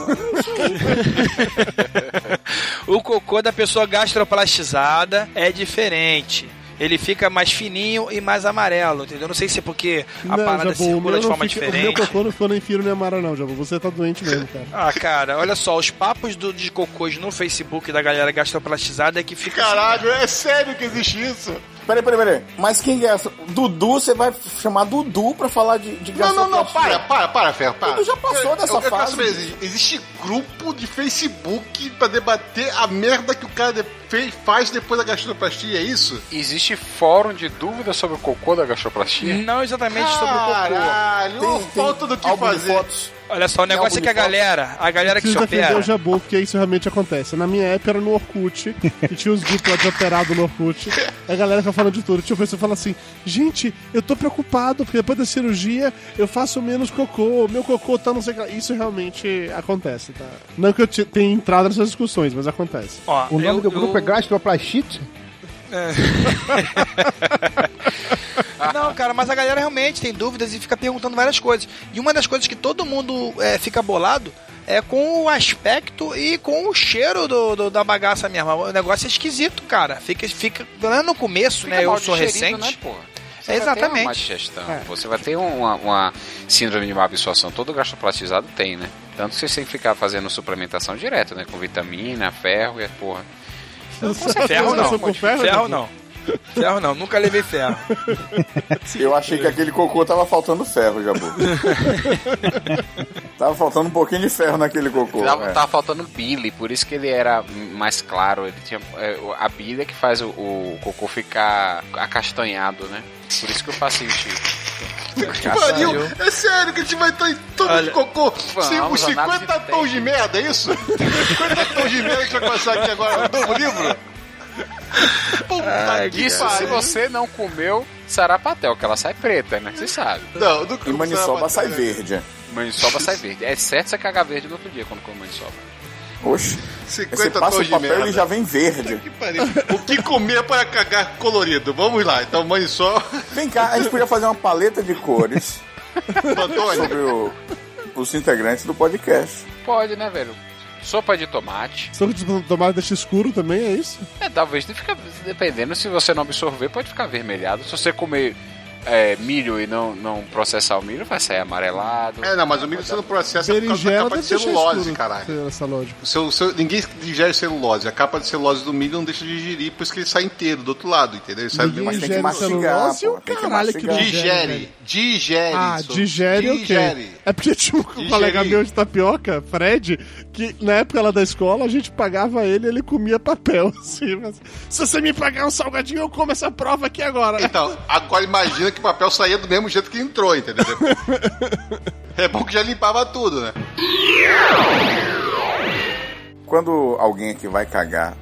O cocô da pessoa gastroplastizada é diferente. Ele fica mais fininho e mais amarelo, entendeu? Não sei se é porque a não, parada Jabu, circula de forma fica, o meu diferente. cocô não ficou nem firo nem amarelo, não, Jabu. Você tá doente mesmo, cara. Ah, cara, olha só, os papos do, de cocôs no Facebook da galera gastroplastizada é que fica. Caralho, é sério que existe isso? Peraí, peraí, peraí. Mas quem é essa? Dudu, você vai chamar Dudu pra falar de, de Não, não, não, para, para, para, Ferro, para. Tudo já passou Eu- dessa eu- eu fase. saber, existe- Existe grupo de Facebook pra debater a merda que o cara de- fez, faz depois da gastroplastia, é isso? Existe fórum de dúvidas sobre o cocô da gastroplastia? Não exatamente sobre o cocô. Caralho, falta do que fazer. fotos. Olha só, o negócio é que a galera, a galera que se opera. o Jabu, porque isso realmente acontece. Na minha época era no Orkut, que tinha os grupos lá de operado no Orkut. A galera fica falando de tudo. Tinha uma pessoa que fala assim: gente, eu tô preocupado, porque depois da cirurgia eu faço menos cocô, meu cocô tá não sei o que. lá." Isso realmente acontece, tá? Não que eu te- tenha entrado nessas discussões, mas acontece. Ó, O nome eu- do grupo eu- é Gastroplastite? Não, cara, mas a galera realmente tem dúvidas e fica perguntando várias coisas. E uma das coisas que todo mundo é, fica bolado é com o aspecto e com o cheiro do, do- da bagaça mesmo. O negócio é esquisito, cara. Fica, fica lá no começo, Fica né? Eu sou recente. Né, porra? Você É, vai ter uma exatamente. digestão. Você vai ter uma, uma síndrome de má absorção. Todo gastroplastizado tem, né? Tanto que você tem que ficar fazendo suplementação direto, né? Com vitamina, ferro e a porra. Ferro não. Por ferro, Ferro não. Ferro não, nunca levei ferro. Eu achei que aquele cocô tava faltando ferro, Jabu. tava faltando um pouquinho de ferro naquele cocô. Tava, é. tava faltando bile, por isso que ele era mais claro. Ele tinha, é, a bile é que faz o, o cocô ficar acastanhado, né? Por isso que o paciente. Que pariu! É sério que a gente vai estar em todo Olha, de cocô. Sim, vamos, os 50 análise tons de merda, é isso? 50 tons de merda que a gente vai começar aqui agora no novo livro? Puta que Isso, se pariu. você não comeu sarapatel, que ela sai preta, né? Você sabe. Não, do E maniçoba sai verde. Maniçoba sai verde. É certo você cagar verde no outro dia quando come maniçoba. Oxe, 50 você passa tons o de papel e merda. já vem verde. Que. O que comer para cagar colorido? Vamos lá. Então, mãe só. Vem cá, a gente podia fazer uma paleta de cores Antônio. sobre o- os integrantes do podcast. Pode, né, velho? Sopa de tomate. Soco de tomate deixa escuro também, é isso? É, talvez fica. Dependendo, se você não absorver, pode ficar avermelhado. Se você comer é, milho e não, não processar o milho, vai sair amarelado. É, não, mas o milho você não processa por causa da capa de celulose, escuro. caralho. Essa lógica. O seu, o seu- ninguém digere celulose. A capa de celulose do milho não deixa de digerir, por isso que ele sai inteiro do outro lado, entendeu? Ele sai Ninguém Mas tem que digere mastigar, celulose o pô, tem que caralho que mastigar. digere, Digere. Ah, digere o quê? É porque tinha um Digerir. colega meu de tapioca, Fred, que na época lá da escola a gente pagava ele e ele comia papel. Assim, mas, se você me pagar um salgadinho, eu como essa prova aqui agora. Então, agora imagina que o papel saía do mesmo jeito que entrou, entendeu? É bom que já limpava tudo, né? Quando alguém aqui vai cagar,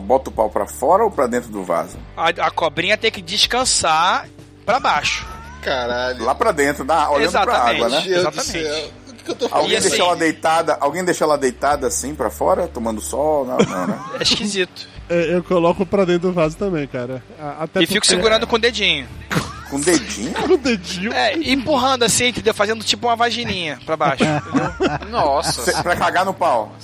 bota o pau pra fora ou pra dentro do vaso? A, a cobrinha tem que descansar pra baixo. Caralho. Lá pra dentro, na, olhando pra Exatamente. água, né? Deus do Exatamente. céu. O que que eu tô falando? Alguém assim- deixa ela deitada, alguém deixa ela deitada assim pra fora, tomando sol? Não, não, né? É esquisito. É, eu coloco pra dentro do vaso também, cara. Até E fico segurando com o dedinho. Com dedinho? com o dedinho. É, empurrando assim, entendeu? Fazendo tipo uma vagininha pra baixo. entendeu? Nossa. Cê- pra cagar no pau.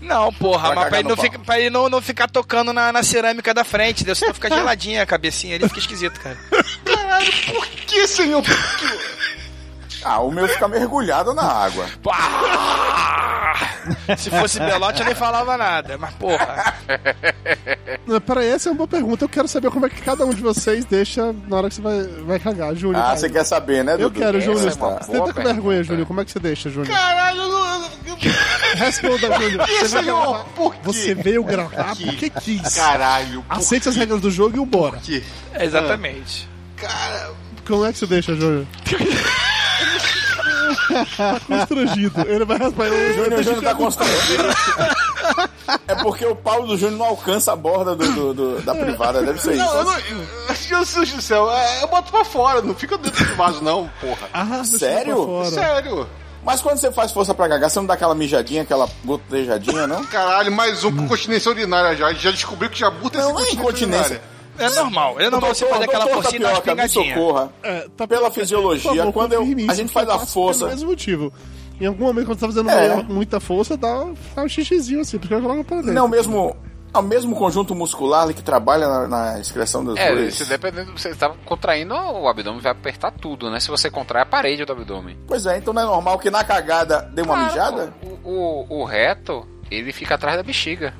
Não, porra, Pra mas pra ele, não, fica, pra ele não, não ficar tocando na, na cerâmica da frente, entendeu? Senão fica geladinha a cabecinha ali, fica esquisito, cara. Caralho, por que, senhor? Por que? Ah, o meu fica mergulhado na água. Pá! Se fosse Belote, eu nem falava nada, mas porra. Não, Peraí, essa é uma boa pergunta. Eu quero saber como é que cada um de vocês deixa na hora que você vai, vai cagar, Júnior. Ah, você quer saber, né, Eu Dudu? quero, Essa Júnior. é Você tá com vergonha. Júnior? Como é que você deixa, Júnior? Caralho, eu não- eu- Responda. Que, Você veio senhor? gravar. Por quê? Você veio gravar porque quis. Caralho, por Aceite as regras do jogo e vambora. quê? Exatamente. Cara, Como é que você deixa, Júnior? tá constrangido. Ele vai raspar ele. O Júnior, o Júnior tá constrangido. É porque o pau do Júnior não alcança a borda do, do- do- da privada, deve ser não, isso. eu não. Deus do céu, eu boto pra fora, não fica dentro do vaso, não, porra. Ah, Sério? Sério. Mas quando você faz força pra cagar, você não dá aquela mijadinha, aquela gotejadinha, não? Caralho, mais um com continência urinária já. Já descobriu que já buta Não, não é incontinência. É normal. É normal você fazer aquela doutor forcinha Tapioca, me pingadinhas. socorra. É, tá- Pela fisiologia, favor, quando eu- confirme a isso, gente faz a força- Pelo mesmo motivo. Em algum momento, quando você tá fazendo É. muita força, dá, dá um xixizinho assim, porque eu coloco pra dentro. Não, mesmo. É o mesmo conjunto muscular que trabalha na, na excreção das É, duas. se dependendo, você tá contraindo, o abdômen vai apertar tudo, né? Se você contrai a parede do abdômen. Pois é, então não é normal que na cagada dê uma Claro, mijada? O, o, o reto, ele fica atrás da bexiga.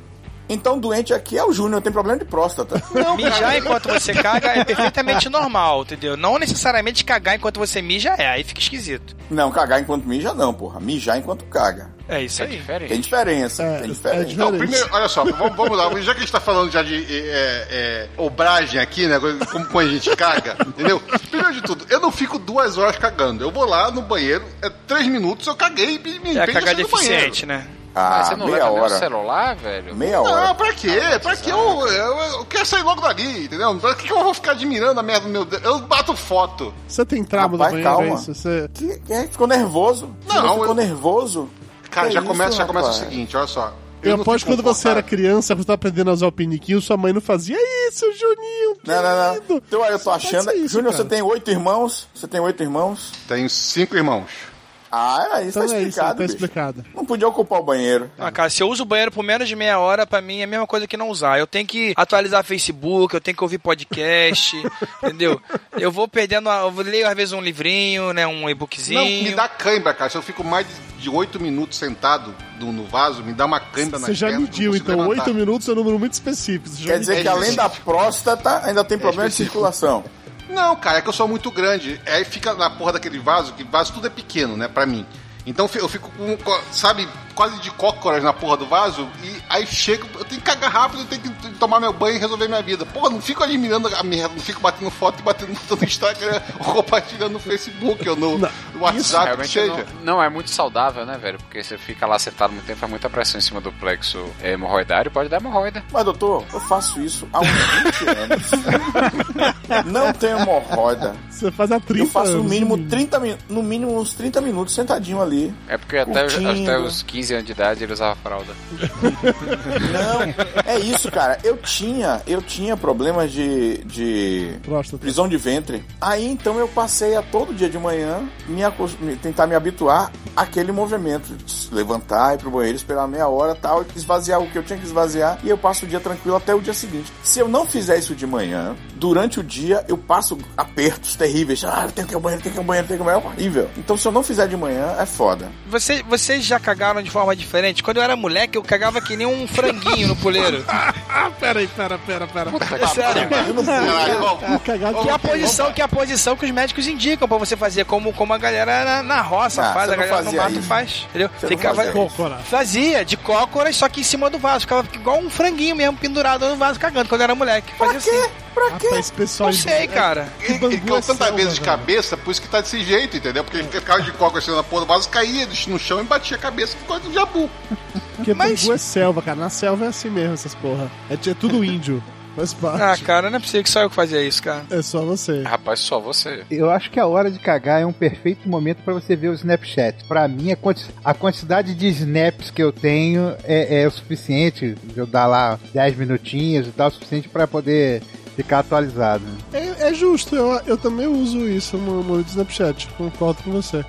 Então o doente aqui é o Júnior, tem problema de próstata. Mijar enquanto você caga é perfeitamente normal, entendeu? Não necessariamente cagar enquanto você mija é, aí fica esquisito. Não, cagar enquanto mija não, porra. Mijar enquanto caga. É isso É aí. Tem diferente. diferença, É, tem é diferença. diferente. Não, primeiro, olha só, vamos, vamos lá. Já que a gente tá falando já de é, é, obragem aqui, né? Como, como a gente caga, entendeu? Primeiro de tudo, eu não fico duas horas cagando. Eu vou lá no banheiro, é três minutos, eu caguei e me É cagada no banheiro. eficiente, Mas Ah, você não meia hora. celular, velho? Meia hora. Não, pra quê? pra quê? Eu, eu, eu quero sair logo dali, entendeu? Pra que, que eu vou ficar admirando a merda do meu? Eu bato foto. Você tem trauma Rapaz, do banheiro, calma. é isso? Você... Que, que- ficou nervoso. Não, Júnior ficou eu- nervoso. Cara, Que já isso, começa, já começa o seguinte, olha só. Eu não aposto quando você era criança, você tá aprendendo a usar o piniquinho, sua mãe não fazia isso, Juninho. que Não, não, não. lindo." Então aí eu tô achando. isso, Júnior, cara. você tem oito irmãos? Você tem oito irmãos? Tenho cinco irmãos. Ah, isso, Então tá é isso, explicado, tá bicho. explicado. Não podia ocupar o banheiro. Ah, cara, se eu uso o banheiro por menos de meia hora, pra mim é a mesma coisa que não usar. Eu tenho que atualizar Facebook, eu tenho que ouvir podcast, entendeu? Eu vou perdendo, a- eu leio às vezes um livrinho, né, um Não, e-bookzinho. me dá cãibra, cara. Se eu fico mais de oito minutos sentado no, no vaso, me dá uma cãibra na Você já mediu, então, oito minutos é um número muito específico. Quer dizer que além da próstata, ainda tem problema de específico. circulação. Não, cara, é que eu sou muito grande. Aí fica na porra daquele vaso, que vaso tudo é pequeno, né, pra mim. Então eu fico com, co- sabe, quase de cócoras na porra do vaso, e aí chego, eu tenho que cagar rápido, eu tenho que tomar meu banho e resolver minha vida. Porra, não fico admirando a merda, não fico batendo foto e batendo no Instagram, ou compartilhando no Facebook ou no, Não, WhatsApp, que Realmente seja. não, não é muito saudável, né, velho? Porque você fica lá sentado muito tempo, faz muita pressão em cima do plexo é, hemorroidário, pode dar hemorroida. Mas, doutor, eu faço isso há uns 20 anos. Não tenho hemorroida. Você faz a 30 Eu faço no mínimo Juninho. 30 min- no mínimo uns 30 minutos sentadinho ali. É porque até, Curtindo. até os 15 anos de idade ele usava fralda. Não, é isso, cara. Eu tinha, eu tinha problemas de, de Próstata. prisão de ventre. Aí então eu passei a todo dia de manhã me tentar me habituar àquele movimento, de se levantar, ir pro banheiro, esperar meia hora, tal, esvaziar o que eu tinha que esvaziar e eu passo o dia tranquilo até o dia seguinte. Se eu não fizer isso de manhã, durante o dia eu passo apertos terríveis. Ah, tem que ir ao banheiro, tem que ir ao banheiro, tem que ir ao banheiro, é horrível. Então se eu não fizer de manhã é foda. Você, vocês já cagaram de forma diferente? Quando eu era moleque, eu cagava que nem um franguinho no puleiro. Ah, peraí, pera, pera, pera. É sério. Que a posição, que é a posição que os médicos indicam pra você fazer, como, como a galera na, na roça Ah, faz, a galera no mato isso. faz, entendeu? Você Ficava. Cócora. fazia de cócoras, só que em cima do vaso, ficava igual um franguinho mesmo, pendurado no vaso cagando, quando eu era moleque. Fazia assim. Rapaz, pessoal. Não sei, cara. Ele, ele caiu é tanta vez de velho. cabeça, por isso que tá desse jeito, entendeu? Porque ele ficava de coca assim na porra do vaso, caía no chão e batia a cabeça ficou de jabu. Porque Mas- Bangu é selva, cara. Na selva é assim mesmo, essas porra. É, é tudo índio. Faz parte. Ah, cara, não é possível que só eu que fazia isso, cara. É só você. Rapaz, só você. Eu acho que a hora de cagar é um perfeito momento pra você ver o Snapchat. Pra mim, a, quanti- a quantidade de snaps que eu tenho é, é o suficiente. de Eu dar lá 10 minutinhos e tal, o suficiente pra poder ficar atualizado. É, é justo, eu, eu também uso isso no, no Snapchat, concordo com você.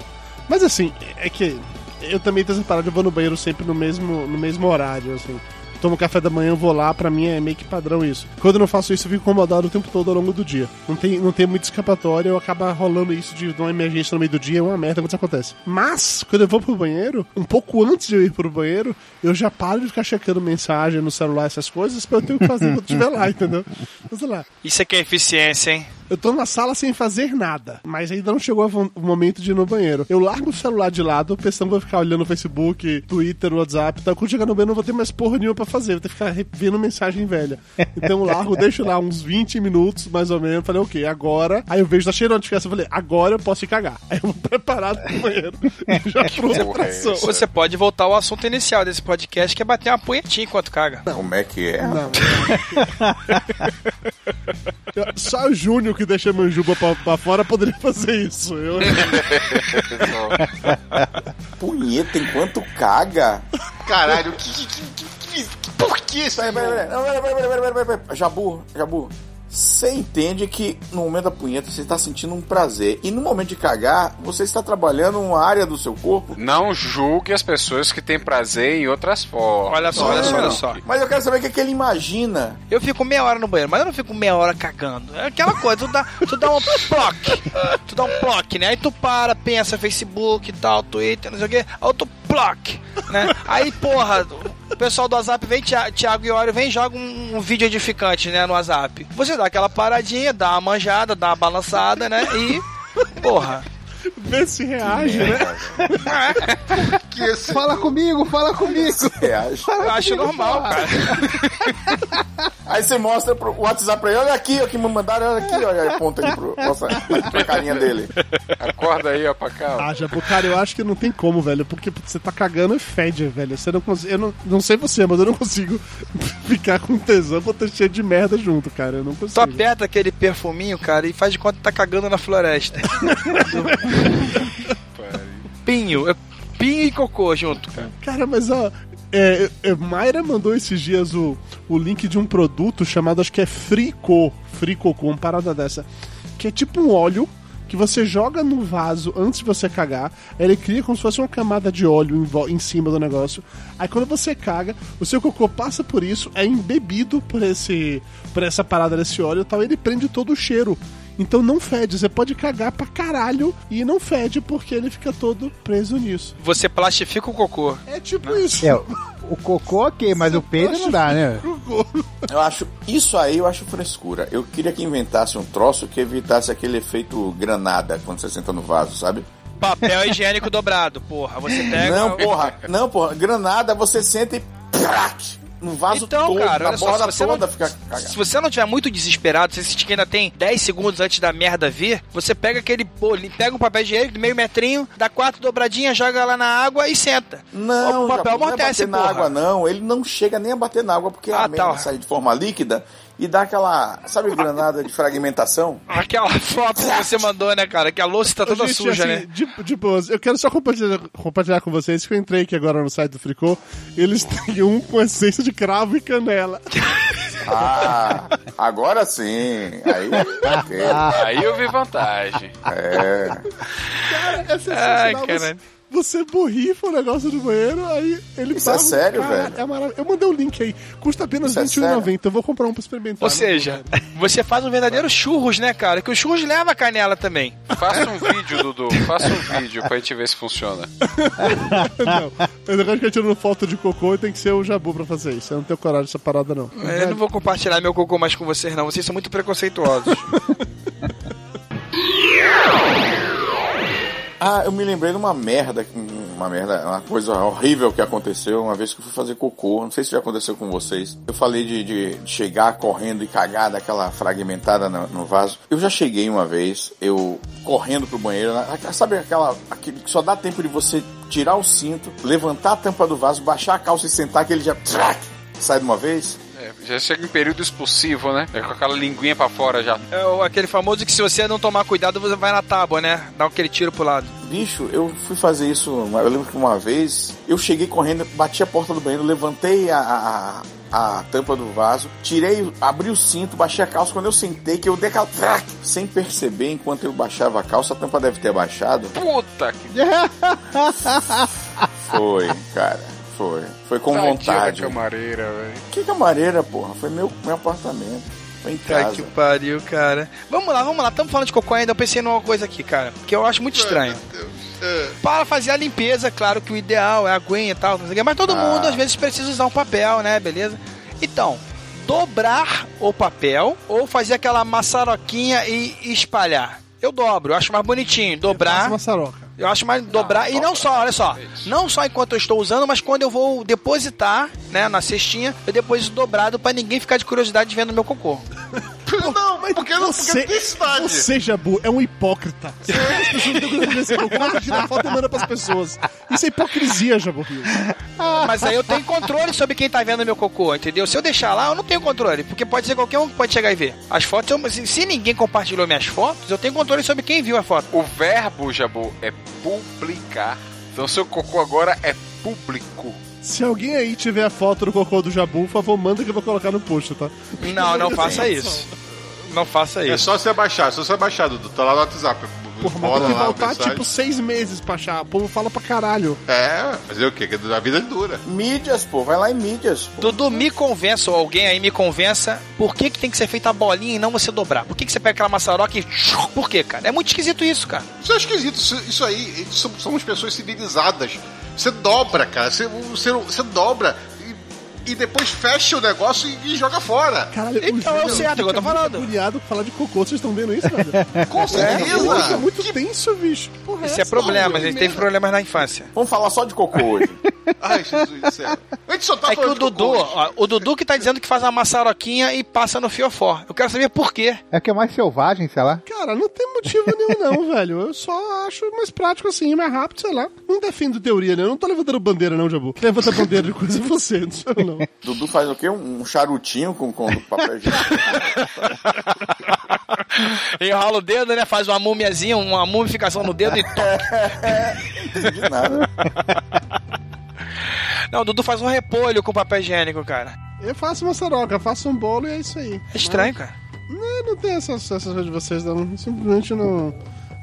Mas assim, é que eu também tenho essa parada, eu vou no banheiro sempre no mesmo, no mesmo horário, assim. Tomo café da manhã, vou lá, pra mim é meio que padrão isso. Quando eu não faço isso, eu fico incomodado o tempo todo ao longo do dia. Não tem, não tem muito escapatória, eu acaba rolando isso de uma emergência no meio do dia, é uma merda quando isso acontece. Mas, quando eu vou pro banheiro, um pouco antes de eu ir pro banheiro, eu já paro de ficar checando mensagem no celular, essas coisas, pra eu ter o que fazer quando estiver lá, entendeu? Então, sei lá. Isso aqui é eficiência, hein? Eu tô na sala sem fazer nada, mas ainda não chegou o momento de ir no banheiro. Eu largo o celular de lado, pensando que vou ficar olhando o Facebook, Twitter, WhatsApp, tá? Quando chegar no banheiro, não vou ter mais porra nenhuma pra fazer, vou ter que ficar vendo mensagem velha. Então eu largo, deixo lá uns 20 minutos, mais ou menos. Falei, ok, agora. Aí eu vejo, tá cheio de notificação. Falei, agora eu posso ir cagar. Aí eu vou preparado pro banheiro. já pronto pra ação. Você pode voltar ao assunto inicial desse podcast, que é bater uma punhetinha enquanto caga. Como é que é? Não. Só o Júnior que deixa a manjuba pra, pra fora poderia fazer isso. Eu... Punheta enquanto caga? Caralho, que, que, que, que, por que isso? Peraí, peraí, peraí, Não, peraí, peraí, peraí, peraí, peraí. Jabu, Jabu. Você entende que no momento da punheta você está sentindo um prazer e no momento de cagar você está trabalhando uma área do seu corpo? Não julgue as pessoas que têm prazer em outras formas. Olha só, olha só, olha só. Mas eu quero saber o que, é que ele imagina. Eu fico meia hora no banheiro, mas eu não fico meia hora cagando. É aquela coisa, tu dá, tu dá um ploc. Tu dá um ploc, né? Aí tu para, pensa Facebook e tal, Twitter, não sei o quê. Aí tu ploc, né? Aí, porra, o pessoal do WhatsApp vem, Thiago e Iório, vem e joga um, um, vídeo edificante, né, no WhatsApp. Você dá aquela paradinha, dá uma manjada, dá uma balançada, né, e... Porra... Vê se reage, né? que esse... Fala comigo, fala comigo. Reage. Fala Eu acho normal, cara. Aí você mostra pro WhatsApp pra ele, olha aqui, o que me mandaram, olha aqui, olha, aponta aí pro, mostra pra carinha dele. Acorda aí, ó, pra cá. Ah, Jabu, cara, eu acho que não tem como, velho, porque você tá cagando e fede, velho. Você não consegue, eu não, não sei você, mas eu não consigo ficar com tesão com ter cheio de merda junto, cara, eu não consigo. Tu aperta aquele perfuminho, cara, e faz de conta que tá cagando na floresta. pinho, é pinho e cocô junto, cara. Cara, mas ó, é, é, Mayra mandou esses dias o, o link de um produto chamado, acho que é Frico, Fricocô, uma parada dessa, que é tipo um óleo que você joga no vaso antes de você cagar, ele cria como se fosse uma camada de óleo em, em cima do negócio. Aí quando você caga, o seu cocô passa por isso, é embebido por esse por essa parada desse óleo e tal, ele prende todo o cheiro. Então não fede, você pode cagar pra caralho e não fede porque ele fica todo preso nisso. Você plastifica o cocô. É tipo né? isso. É, o cocô ok, mas você o peido não dá, né? Eu acho, isso aí eu acho frescura. Eu queria que inventasse um troço que evitasse aquele efeito granada quando você senta no vaso, sabe? Papel higiênico dobrado, porra. Você pega. Não, porra, não, porra. Granada, você senta e no vaso então, todo, cara, na borda só, toda não, fica cagado. Se você não tiver muito desesperado, você sentir que ainda tem 10 segundos antes da merda vir, você pega aquele bolinho, pega um papel higiênico de meio metrinho, dá quatro dobradinhas, joga lá na água e senta. Não, o papel amortece, não é bater na água, não. Ele não chega nem a bater na água, porque ah, a merda tá. sai de forma líquida e dá aquela, sabe, granada de fragmentação? Aquela foto que você mandou, né, cara? Que a louça tá toda Gente, suja, assim, né? De, de boas, eu quero só compartilhar, compartilhar com vocês que eu entrei aqui agora no site do Fricô. Eles têm um com essência de cravo e canela. Ah, agora sim. Aí, aí eu vi vantagem. É. Cara, é sensacional. Ai, cara. Você borrifa o negócio do banheiro, aí ele Isso é sério, cara, velho? É maravilhoso. Eu mandei o link aí. Custa apenas R$21,90. É eu vou comprar um pra experimentar. Ou seja, você faz um verdadeiro churros, né, cara? Que o churros leva canela também. Faça um vídeo, Dudu. Faça um vídeo pra gente ver se funciona. não. O negócio que eu tiro foto de cocô tem que ser o Jabu pra fazer isso. Eu não tenho coragem dessa parada, não. Eu não vou compartilhar meu cocô mais com vocês, não. Vocês são muito preconceituosos. Ah, eu me lembrei de uma merda, uma merda, uma coisa horrível que aconteceu uma vez que eu fui fazer cocô. Não sei se já aconteceu com vocês. Eu falei de, de, chegar correndo e cagar daquela fragmentada no, no, vaso. Eu já cheguei uma vez, eu correndo pro banheiro, sabe aquela, aquele que só dá tempo de você tirar o cinto, levantar a tampa do vaso, baixar a calça e sentar que ele já sai de uma vez? Já chega em período expulsivo, né? É com aquela linguinha pra fora já. É aquele famoso que se você não tomar cuidado, você vai na tábua, né? Dá aquele tiro pro lado. Bicho, eu fui fazer isso, eu lembro que uma vez, eu cheguei correndo, bati a porta do banheiro, levantei a, a, a tampa do vaso, tirei, abri o cinto, baixei a calça. Quando eu sentei, que eu dei aquela. Sem perceber, enquanto eu baixava a calça, a tampa deve ter baixado. Puta que. Foi, cara. Foi. Foi com Tadinha vontade. Da camareira, velho. Que camareira, porra? Foi meu, meu apartamento. Foi em casa. que pariu, cara. Vamos lá, vamos lá. Estamos falando de cocô ainda. Eu pensei numa coisa aqui, cara. Que eu acho muito estranho. É. Para fazer a limpeza, claro que o ideal é a aguinha e tal, mas todo ah. mundo às vezes precisa usar um papel, né? Beleza? Então, dobrar o papel ou fazer aquela maçaroquinha e espalhar. Eu dobro, eu acho mais bonitinho. Dobrar. Faça maçaroca. Eu acho mais dobrar. e não só, olha só. Não só enquanto eu estou usando, mas quando eu vou depositar, né, na cestinha, eu deposito dobrado pra ninguém ficar de curiosidade vendo meu cocô. Não, mas porque não Você, porque tem necessidade. você, Jabu, é um hipócrita. Você as pessoas não têm tira a foto e manda pras pessoas. Isso é hipocrisia, Jabu Rio. Mas aí eu tenho controle sobre quem tá vendo meu cocô, entendeu? Se eu deixar lá, eu não tenho controle, porque pode ser qualquer um que pode chegar e ver. As fotos, eu- se, se ninguém compartilhou minhas fotos, eu tenho controle sobre quem viu a foto. O verbo, Jabu, é publicar. Então seu cocô agora é público. Se alguém aí tiver a foto do cocô do Jabu, por favor, manda que eu vou colocar no post, tá? Não, não faça isso. Não faça É isso. só você abaixar, é só você abaixar, Dudu. Tá lá no WhatsApp. Porra, mas tem que voltar tipo seis meses pra achar. O povo fala pra caralho. É, fazer o quê? Que a vida é dura. Mídias, pô, vai lá em mídias. Pô. Dudu, me convença, ou alguém aí me convença, por que, que tem que ser feita a bolinha e não você dobrar? Por que, que você pega aquela maçaroca e. Por quê, cara? É muito esquisito isso, cara. Isso é esquisito. Isso, isso aí, somos pessoas civilizadas. Você dobra, cara. Você, você, você dobra e, depois fecha o negócio e, e joga fora. Caralho, Então é o certo, é o que eu tô falando. agoniado falar de cocô, vocês estão vendo isso, velho? Com Isso é certeza. muito tenso, bicho. Porra, Isso é essa? problema, a Que gente teve problemas na infância. Vamos falar só de cocô hoje. Ai, Jesus do céu. A gente só tá É que o Dudu, cocô. ó, o Dudu que tá dizendo que faz uma maçaroquinha e passa no fiofó. Eu quero saber por quê. É que é mais selvagem, sei lá. Cara, não tem motivo nenhum, não, velho. Eu só acho mais prático assim, mais rápido, sei lá. Não defendo teoria, né? Eu não tô levantando bandeira, não, Jabu. Levanta bandeira de coisa é você, não sou eu, não. Dudu faz o quê? Um charutinho com, com papel higiênico. Enrola o dedo, né? Faz uma múmiazinha, uma mumificação no dedo e toca. Não entendi nada. Não, o Dudu faz um repolho com papel higiênico, cara. Eu faço maçaroca, faço um bolo e é isso aí. É estranho, cara. Não, não tem essas, essas coisas de vocês, não. Simplesmente não,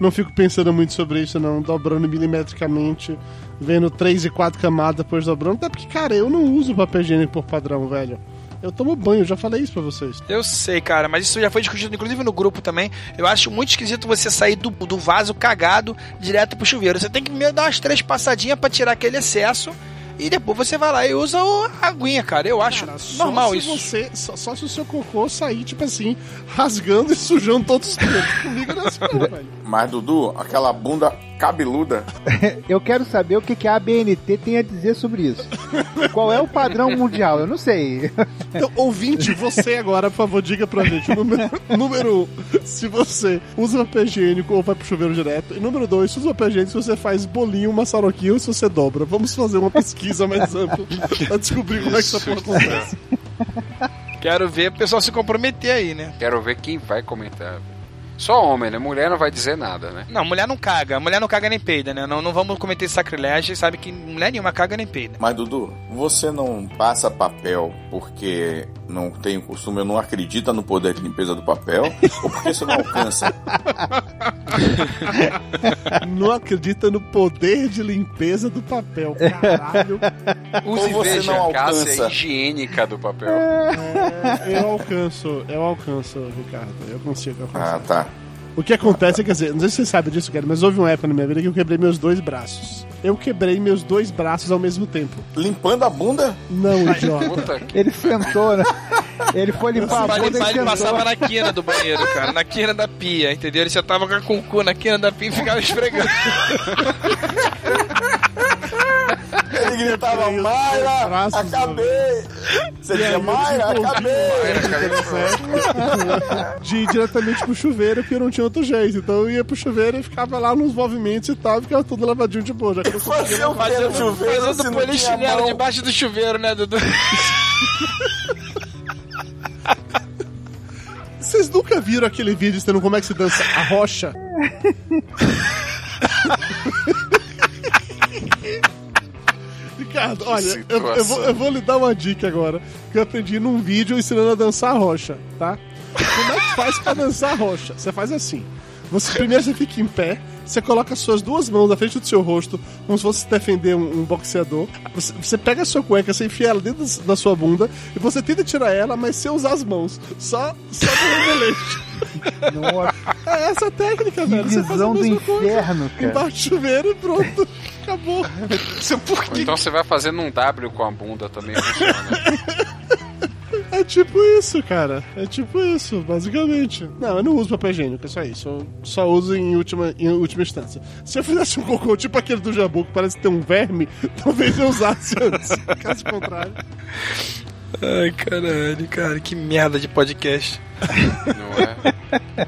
não fico pensando muito sobre isso, não. Dobrando milimetricamente, vendo três e quatro camadas depois dobrando. Até porque, cara, eu não uso papel higiênico por padrão, velho. Eu tomo banho, já falei isso pra vocês. Eu sei, cara, mas isso já foi discutido, inclusive no grupo também. Eu acho muito esquisito você sair do, do vaso cagado direto pro chuveiro. Você tem que primeiro dar umas três passadinhas pra tirar aquele excesso. E depois você vai lá e usa o- a aguinha, cara. Eu acho Cara, normal isso. Você, só, só se o seu cocô sair, tipo assim, rasgando e sujando todos os dedos. Comigo não é assim, velho. Mas, Dudu, aquela bunda cabeluda. Eu quero saber o que, que a ABNT tem a dizer sobre isso. Qual é o padrão mundial? Eu não sei. Então, ouvinte, você agora, por favor, diga pra gente. Número, número um, se você usa papel higiênico ou vai pro chuveiro direto. E número dois, se usa papel higiênico, se você faz bolinho, maçaroquinho ou se você dobra. Vamos fazer uma pesquisa mais ampla pra descobrir como é que essa porra acontece. Quero ver o pessoal se comprometer aí, né? Quero ver quem vai comentar. Só homem, né? Mulher não vai dizer nada, né? Não, mulher não caga. Mulher não caga nem peida, né? Não, não vamos cometer sacrilégio. Sabe que mulher nenhuma caga nem peida. Mas, Dudu, você não passa papel porque não tem o costume, ou não acredita no poder de limpeza do papel? ou porque você não alcança? Não acredita no poder de limpeza do papel. Caralho. Use Ou você veja não a alcança? higiênica do papel. É, eu alcanço, eu alcanço, Ricardo. Eu consigo alcançar. Ah, tá. O que acontece é, quer dizer, não sei se você sabe disso, cara, mas houve uma época na minha vida que eu quebrei meus dois braços. Eu quebrei meus dois braços ao mesmo tempo. Limpando a bunda? Não, idiota. Ele sentou, né? Ele foi limpar a bunda limpar, ele passava na quina do banheiro, cara. Na quina da pia, entendeu? Ele já tava com o cu na quina da pia e ficava esfregando. Ele gritava, Mayra, braços, acabei! Você dizia, Mayra, acabei! De ir diretamente pro chuveiro, porque não tinha outro jeito. Então eu ia pro chuveiro e ficava lá nos movimentos e tal, ficava tudo lavadinho de boa. Já que eu não conseguia Fazer o chuveiro não tinha polichinelo debaixo do chuveiro, né, Dudu? Vocês nunca viram aquele vídeo ensinando como é que se dança a rocha? Ricardo, olha, eu, eu vou, eu vou lhe dar uma dica agora, que eu aprendi num vídeo ensinando a dançar a rocha, tá? Como é que faz pra dançar a rocha? Você faz assim. Você, primeiro você fica em pé, você coloca as suas duas mãos na frente do seu rosto, como se fosse defender um, um boxeador. Você, você pega a sua cueca, você enfia ela dentro da- sua bunda e você tenta tirar ela, mas sem usar as mãos. Só, só no remelete. Nossa, É essa a técnica, que velho. Você faz a visão do mesma coisa. inferno, cara. Embaixo do chuveiro e pronto. Acabou. Por então você vai fazendo um W com a bunda também funciona. É É tipo isso, cara. É tipo isso, basicamente. Não, eu não uso papel higiênico, é só isso. Eu só uso em última, em última instância. Se eu fizesse um cocô tipo aquele do Jabu, que parece ter um verme, talvez eu usasse antes. Caso contrário. Ai, caralho, cara, que merda de podcast. Não é?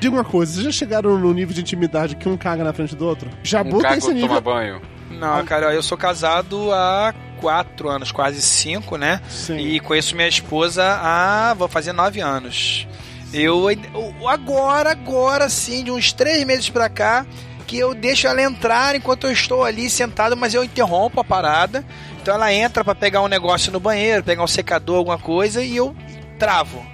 Diga uma coisa, vocês já chegaram no nível de intimidade que um caga na frente do outro? Jabu Um tem esse nível. toma banho. Não, cara, eu sou casado há quatro anos, quase cinco, né? Sim. E conheço minha esposa há. vou fazer nove anos. Eu eu- agora, agora sim, de uns três meses pra cá, que eu deixo ela entrar enquanto eu estou ali sentado, mas eu interrompo a parada. Então ela entra pra pegar um negócio no banheiro, pegar um secador, alguma coisa, e eu travo.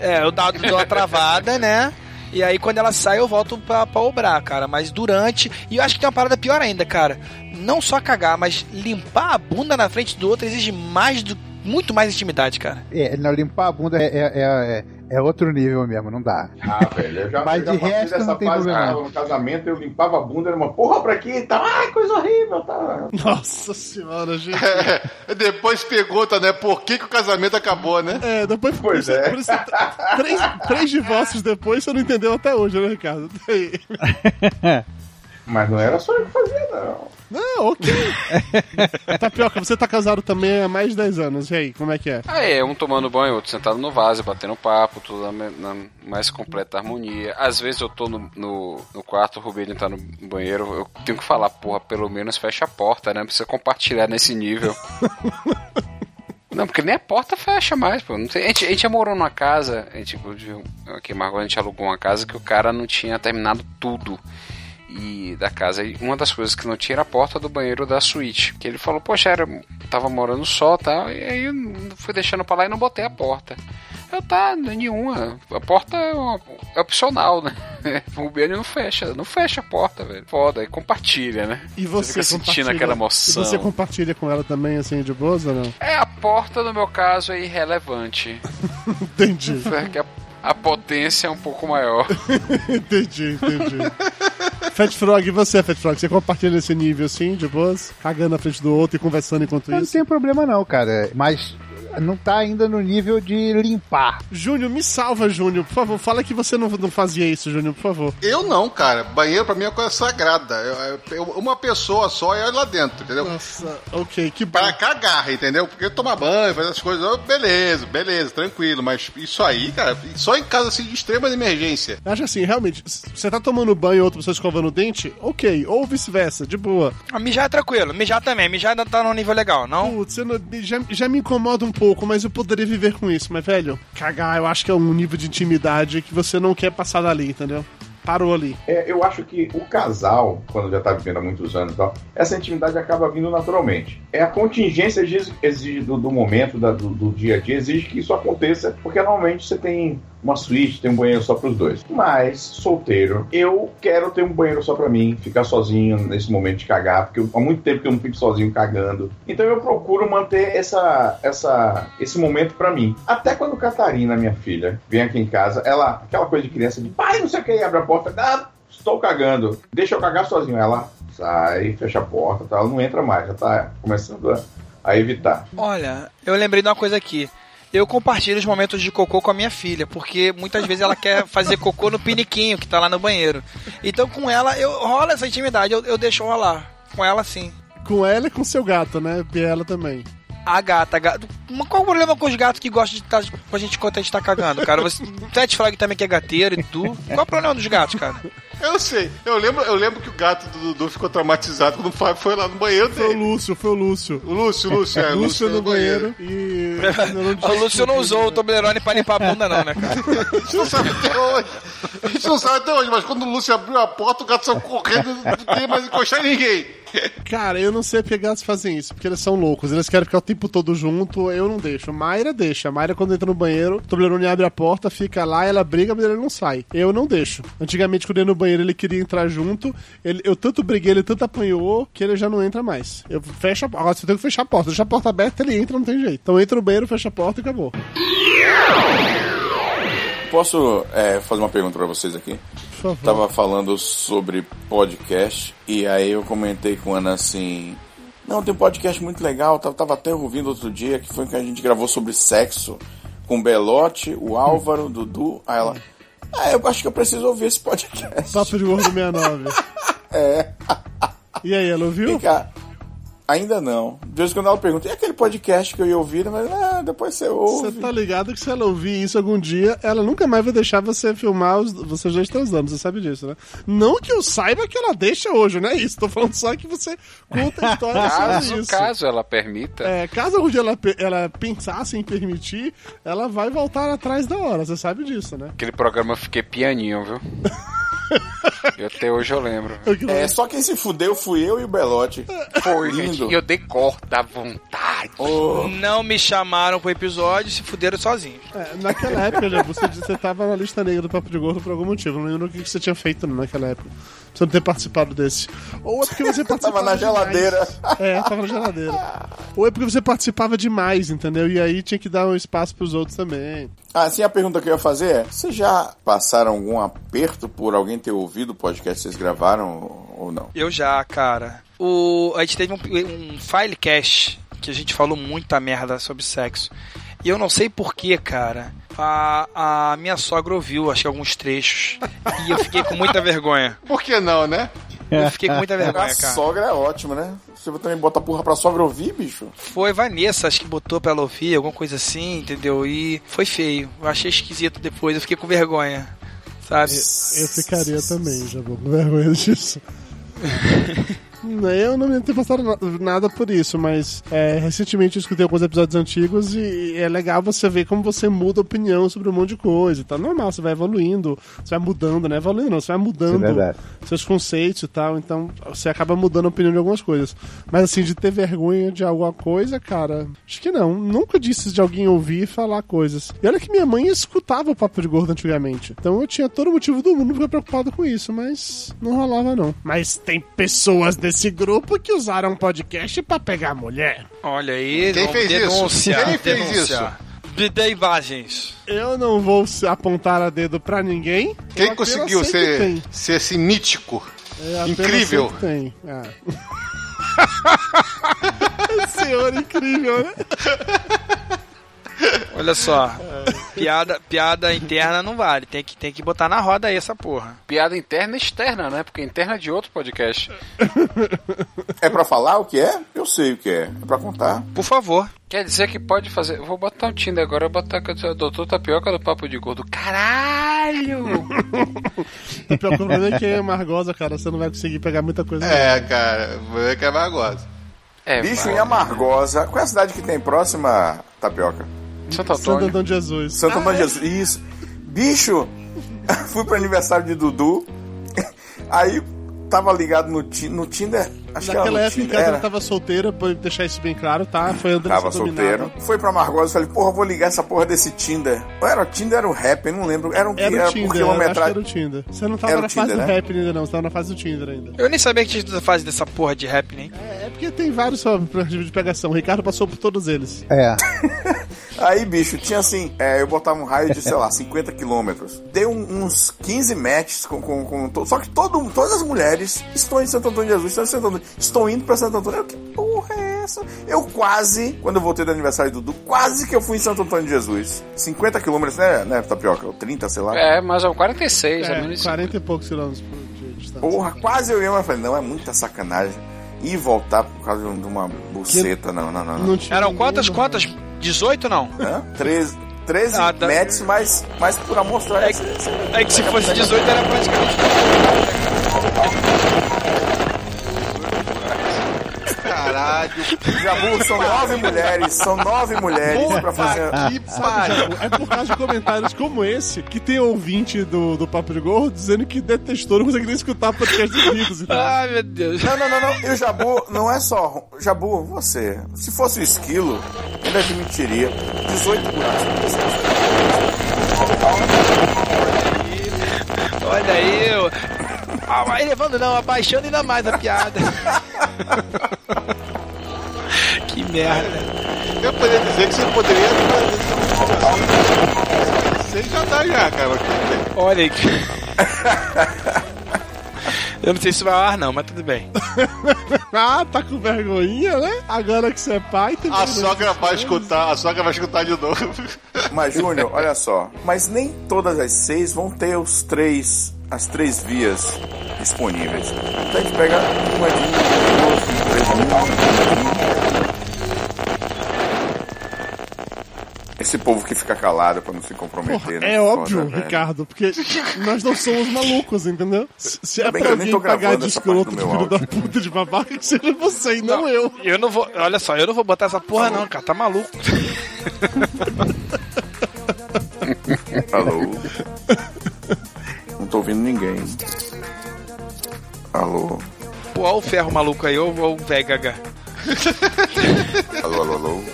É, eu dou dou uma travada, né? E aí quando ela sai eu volto pra, pra obrar, cara. Mas durante. E eu acho que tem uma parada pior ainda, cara. Não só cagar, mas limpar a bunda na frente do outro exige mais do. Muito mais intimidade, cara. É, não, limpar a bunda é, é, é, é outro nível mesmo, não dá. Ah, velho, eu já, Mas de resto dessa não tem problema. no casamento, eu limpava a bunda, era uma porra pra aqui, tá, ai, coisa horrível, tá. Nossa senhora, gente. É, depois pergunta, né? Por que, que o casamento acabou, né? É, depois por Pois é. por isso- três, três divórcios depois você não entendeu até hoje, né, Ricardo? Mas não era só eu que fazia, não. Não, ok. Tapioca, você tá casado também há mais de 10 anos. E aí, como é que é? Ah, é, um tomando banho, outro sentado no vaso, batendo papo, tudo na, na mais completa harmonia. Às vezes eu tô no, no, no quarto, o Rubinho tá no banheiro, eu tenho que falar, porra, pelo menos fecha a porta, né? Não precisa compartilhar nesse nível. Não, porque nem a porta fecha mais, pô. Não tem- a, gente, a gente já morou numa casa, a gente, inclusive, aqui em Margot, a gente alugou uma casa que o cara não tinha terminado tudo e da casa. E uma das coisas que não tinha era a porta do banheiro da suíte. Que ele falou, poxa, era, tava morando só tal. E aí eu fui deixando pra lá e não botei a porta. Eu tá, nenhuma. A porta é, uma- é opcional, né? O Biane não fecha, não fecha a porta, velho. Foda, aí compartilha, né? E você, fica sentindo aquela E emoção. você compartilha com ela também, assim, de boas ou não? É, a porta, no meu caso, é irrelevante. Entendi. Porque a, a potência é um pouco maior. entendi, entendi. Fat Frog, e você, Fat Frog? Você compartilha esse nível assim, de boas? Cagando na frente do outro e conversando enquanto Não isso? tem problema não, cara. Mas não tá ainda no nível de limpar. Júnior, me salva, Júnior. Por favor, fala que você não, não fazia isso, Júnior, por favor. Eu não, cara. Banheiro pra mim é coisa sagrada. Eu- eu- uma pessoa só e olha lá dentro, entendeu? Nossa, ok, que bom. Pra cagar, entendeu? Porque tomar banho, fazer as coisas, beleza, beleza, tranquilo. Mas isso aí, cara, só em caso assim de extrema emergência. Acho assim, realmente, você tá tomando banho e outra pessoa escovando o dente, ok. Ou vice-versa, de boa. Ah, Mijar é tranquilo, mijar também. Mijar ainda tá num nível legal, não? Putz, já, já me incomoda um pouco, mas eu poderia viver com isso. Mas, velho, cagar eu acho que é um nível de intimidade que você não quer passar dali, entendeu? Parou ali. É, eu acho que o casal, quando já tá vivendo há muitos anos e tal, essa intimidade acaba vindo naturalmente. É a contingência exige, exige do, do momento, da- do, do dia a dia, exige que isso aconteça, porque normalmente você tem uma suíte, tem um banheiro só pros dois. Mas, solteiro, eu quero ter um banheiro só pra mim, ficar sozinho nesse momento de cagar, porque eu- há muito tempo que eu não fico sozinho cagando. Então eu procuro manter essa, essa, esse momento pra mim. Até quando Catarina, minha filha, vem aqui em casa, ela, aquela coisa de criança de pai, não sei o que, abre a porta, ah, estou cagando, deixa eu cagar sozinho. Ela sai, fecha a porta, tá? ela não entra mais, já tá começando a, a evitar. Olha, eu lembrei de uma coisa aqui. Eu compartilho os momentos de cocô com a minha filha, porque muitas vezes ela quer fazer cocô no piniquinho que tá lá no banheiro. Então com ela, eu rola essa intimidade, eu, eu deixo rolar. Com ela sim. Com ela e com seu gato, né? Biela também. A gata, a gata. Mas qual o problema com os gatos que gostam de estar com a gente enquanto a gente tá cagando, cara? Você, o Ted Frog também que é gateiro e tu. Qual o problema dos gatos, cara? Eu sei. Eu lembro, eu lembro que o gato do Dudu ficou traumatizado quando o Fábio foi lá no banheiro Foi o dele. Lúcio, foi o Lúcio. O Lúcio, o Lúcio, é, o Lúcio no banheiro, e. O Lúcio não usou o Toblerone pra limpar a bunda, não, né, cara? A gente não sabe até hoje. A gente não sabe até hoje, mas quando o Lúcio abriu a porta, o gato saiu correndo, não tem mais encostar em ninguém. Cara, eu não sei porque gatos fazem isso, porque eles são loucos. Eles querem ficar o tempo todo junto, eu não deixo. Mayra deixa. Mayra, quando entra no banheiro, o Toblerone abre a porta, fica lá, ela briga, mas ele não sai. Eu não deixo. Antigamente, quando eu ia no banheiro, ele queria entrar junto. Ele, eu tanto briguei, ele tanto apanhou, que ele já não entra mais. Eu fecho a porta. Você tem que fechar a porta. Deixa a porta aberta, ele entra, não tem jeito. Então entra no banheiro, fecha a porta e acabou. Posso é, fazer uma pergunta pra vocês aqui? Favor. Tava falando sobre podcast e aí eu comentei com a Ana assim: Não, tem um podcast muito legal, tava, tava até ouvindo outro dia, que foi que a gente gravou sobre sexo com o Belote, o Álvaro, o Dudu. Aí ela. Ah, eu acho que eu preciso ouvir esse podcast. Papo de Gordo 69. É. E aí, ela ouviu? Vem cá. Ainda não. De vez em quando ela pergunta, e aquele podcast que eu ia ouvir? Mas, ah, depois você ouve. Você tá ligado que se ela ouvir isso algum dia, ela nunca mais vai deixar você filmar os, vocês dois transando, você sabe disso, né? Não que eu saiba que ela deixa hoje, não é isso. Tô falando só que você conta a história Caso, sobre isso. caso ela permita. É, caso algum dia ela, ela pensasse em permitir, ela vai voltar atrás da hora, você sabe disso, né? Aquele programa eu fiquei pianinho, viu? E até hoje eu lembro. É, só quem se fudeu fui eu e o Belote. Foi, Lindo. gente. E eu dei da vontade. Não me chamaram pro episódio e se fuderam sozinhos. É, naquela época, já, você, você tava na lista negra do Papo de Gordo por algum motivo. Não lembro o que que você tinha feito naquela época. Você não ter participado desse. Ou é porque você participava Tava na demais. geladeira. É, tava na geladeira. Ou é porque você participava demais, entendeu? E aí tinha que dar um espaço pros outros também. Ah, sim, a pergunta que eu ia fazer é: vocês já passaram algum aperto por alguém ter ouvido o podcast que vocês gravaram ou não? Eu já, cara. O, a gente teve um, um filecast que a gente falou muita merda sobre sexo. E eu não sei porquê, cara. A, a minha sogra ouviu, acho que alguns trechos. E eu fiquei com muita vergonha. Por que não, né? Eu fiquei com muita A vergonha, cara. sogra é ótima, né? Você também bota porra pra sogra ouvir, bicho? Foi Vanessa, acho que botou pra ela ouvir, alguma coisa assim, entendeu? E foi feio. Eu achei esquisito depois, eu fiquei com vergonha. Sabe? Eu ficaria também, já vou com vergonha disso. Eu não me tenho passado na- nada por isso, mas é, recentemente eu escutei alguns episódios antigos e é legal você ver como você muda a opinião sobre um monte de coisa. Tá normal, você vai evoluindo, você vai mudando, né? Evoluindo não, você vai mudando é seus conceitos e tal, então você acaba mudando a opinião de algumas coisas. Mas assim, de ter vergonha de alguma coisa, cara, acho que não. Nunca disse de alguém ouvir e falar coisas. E olha que minha mãe escutava o Papo de Gordo antigamente. Então eu tinha todo o motivo do mundo pra ficar preocupado com isso, mas não rolava não. Mas tem pessoas desse grupo que usaram podcast pra pegar mulher. Olha aí, Quem fez isso? denunciar, Quem fez denunciar. De de imagens. Eu não vou apontar a dedo pra ninguém. Quem conseguiu sei que ser, ser assim mítico? É, Incrível. Tem. Ah. Senhor incrível, né? Olha só. Piada, piada interna não vale. Tem que, tem que botar na roda aí essa porra. Piada interna e externa, né? Porque interna é de outro podcast. É pra falar o que é? Eu sei o que é. É pra contar. Por favor. Quer dizer que pode fazer. Vou botar o Tinder agora, eu vou botar o Doutor Tapioca do Papo de Gordo. Caralho! O pior problema é que é amargosa, cara. Você não vai conseguir pegar muita coisa. É, cara, vou ver que é mais gosta. É, Bicho vai. em Amargosa. Qual é a cidade que tem próxima, Tapioca? Santo Santo Antônio. Antônio de Jesus. Santo Antônio de Jesus. Isso. Bicho, fui pro aniversário de Dudu. Aí tava ligado no, no Tinder. Acho que Naquela era época, Tinder. ela Era. tava solteira, pra deixar isso bem claro, tá? Foi André Tava solteiro. Foi pra Amargosa. Falei, porra, vou ligar essa porra desse Tinder. Ou era o Tinder, era o rap, eu não lembro. Era, um, Era o era Tinder, por eu acho que quilometragem. era o Tinder. Você não tava Era o na fase Tinder, do né? rap ainda, não. Você tava na fase do Tinder ainda. Eu nem sabia que tinha fase dessa porra de rap, nem. É porque tem vários aplicativos de pegação. O Ricardo passou por todos eles. É. Aí, bicho, tinha assim, é, eu botava um raio de, sei lá, 50 quilômetros. Dei um- uns 15 matches com, com, com Só que todo, todas as mulheres estão em Santo Antônio de Jesus, estão em Santo Antônio. Estão indo pra Santo Antônio. Eu, que porra é essa? Eu quase, quando eu voltei do aniversário do Dudu, quase que eu fui em Santo Antônio de Jesus. 50 quilômetros, né, né, Tapioca? Ou 30, sei lá. É, mas é o 46, é, É, menos 40 e poucos quilômetros por- distância. Porra, quase eu ia, mas falei, não, é muita sacanagem. Ir e voltar por causa de uma buceta, não, não, não. não. Não Eram quantas, quantas? 18 não? Hã? 13, 13 Ah, dá- matches, mas, mas por amostrar É É que se fosse 18 era praticamente. Caralho, Jabu, são nove mulheres, são nove mulheres pra fazer. que Sabe, pariu. Jabu, é por causa de comentários como esse que tem ouvinte do, do Papo de Gorro dizendo que detestou, não consegue nem escutar podcast dos amigos. Então. Ai, meu Deus. Não, não, não, não. E o Jabu não é só. Jabu, você. Se fosse o esquilo, ele admitiria 18 por Olha aí, eu... Ah, vai levando não, abaixando ainda mais a piada. que merda. Eu poderia dizer que você poderia. Você já tá já, cara. Olha aí. Eu não sei se vai ao ar, não, mas tudo bem. ah, tá com vergonhinha, né? Agora que você é pai, tem A sogra vai escutar, a sogra vai escutar de novo. Mas, Júnior, olha só. Mas nem todas as seis vão ter os três. As três vias disponíveis. Então a gente pega uma de duas, três, uma Esse povo que fica calado pra não se comprometer, Porra, né? é Foda, óbvio, velho. Ricardo, porque nós não somos malucos, entendeu? Se é bem pra alguém pagar de escroto do filho da puta de babaca, que seja você e não, eu. Eu não vou. Olha só, eu não vou botar essa porra, não, cara. Tá maluco. Alô? Tô ouvindo ninguém. Alô? Pô, olha o ferro maluco aí, ou o velho gaga. Alô, alô, alô?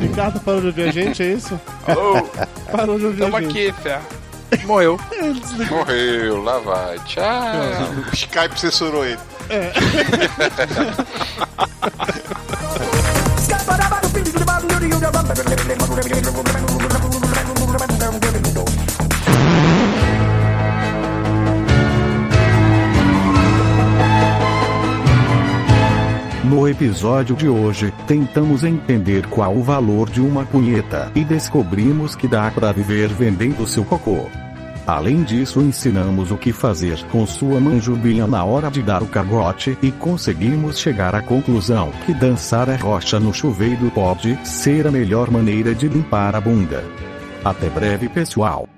Ricardo parou de ouvir a gente, é isso? Alô? Parou de ouvir Tamo a gente. aqui, ferro. Morreu. Morreu, lá vai. Tchau. O Skype censurou ele. No episódio de hoje, tentamos entender qual o valor de uma punheta e descobrimos que dá pra viver vendendo seu cocô. Além disso, ensinamos o que fazer com sua manjubinha na hora de dar o cagote e conseguimos chegar à conclusão que dançar a rocha no chuveiro pode ser a melhor maneira de limpar a bunda. Até breve, pessoal.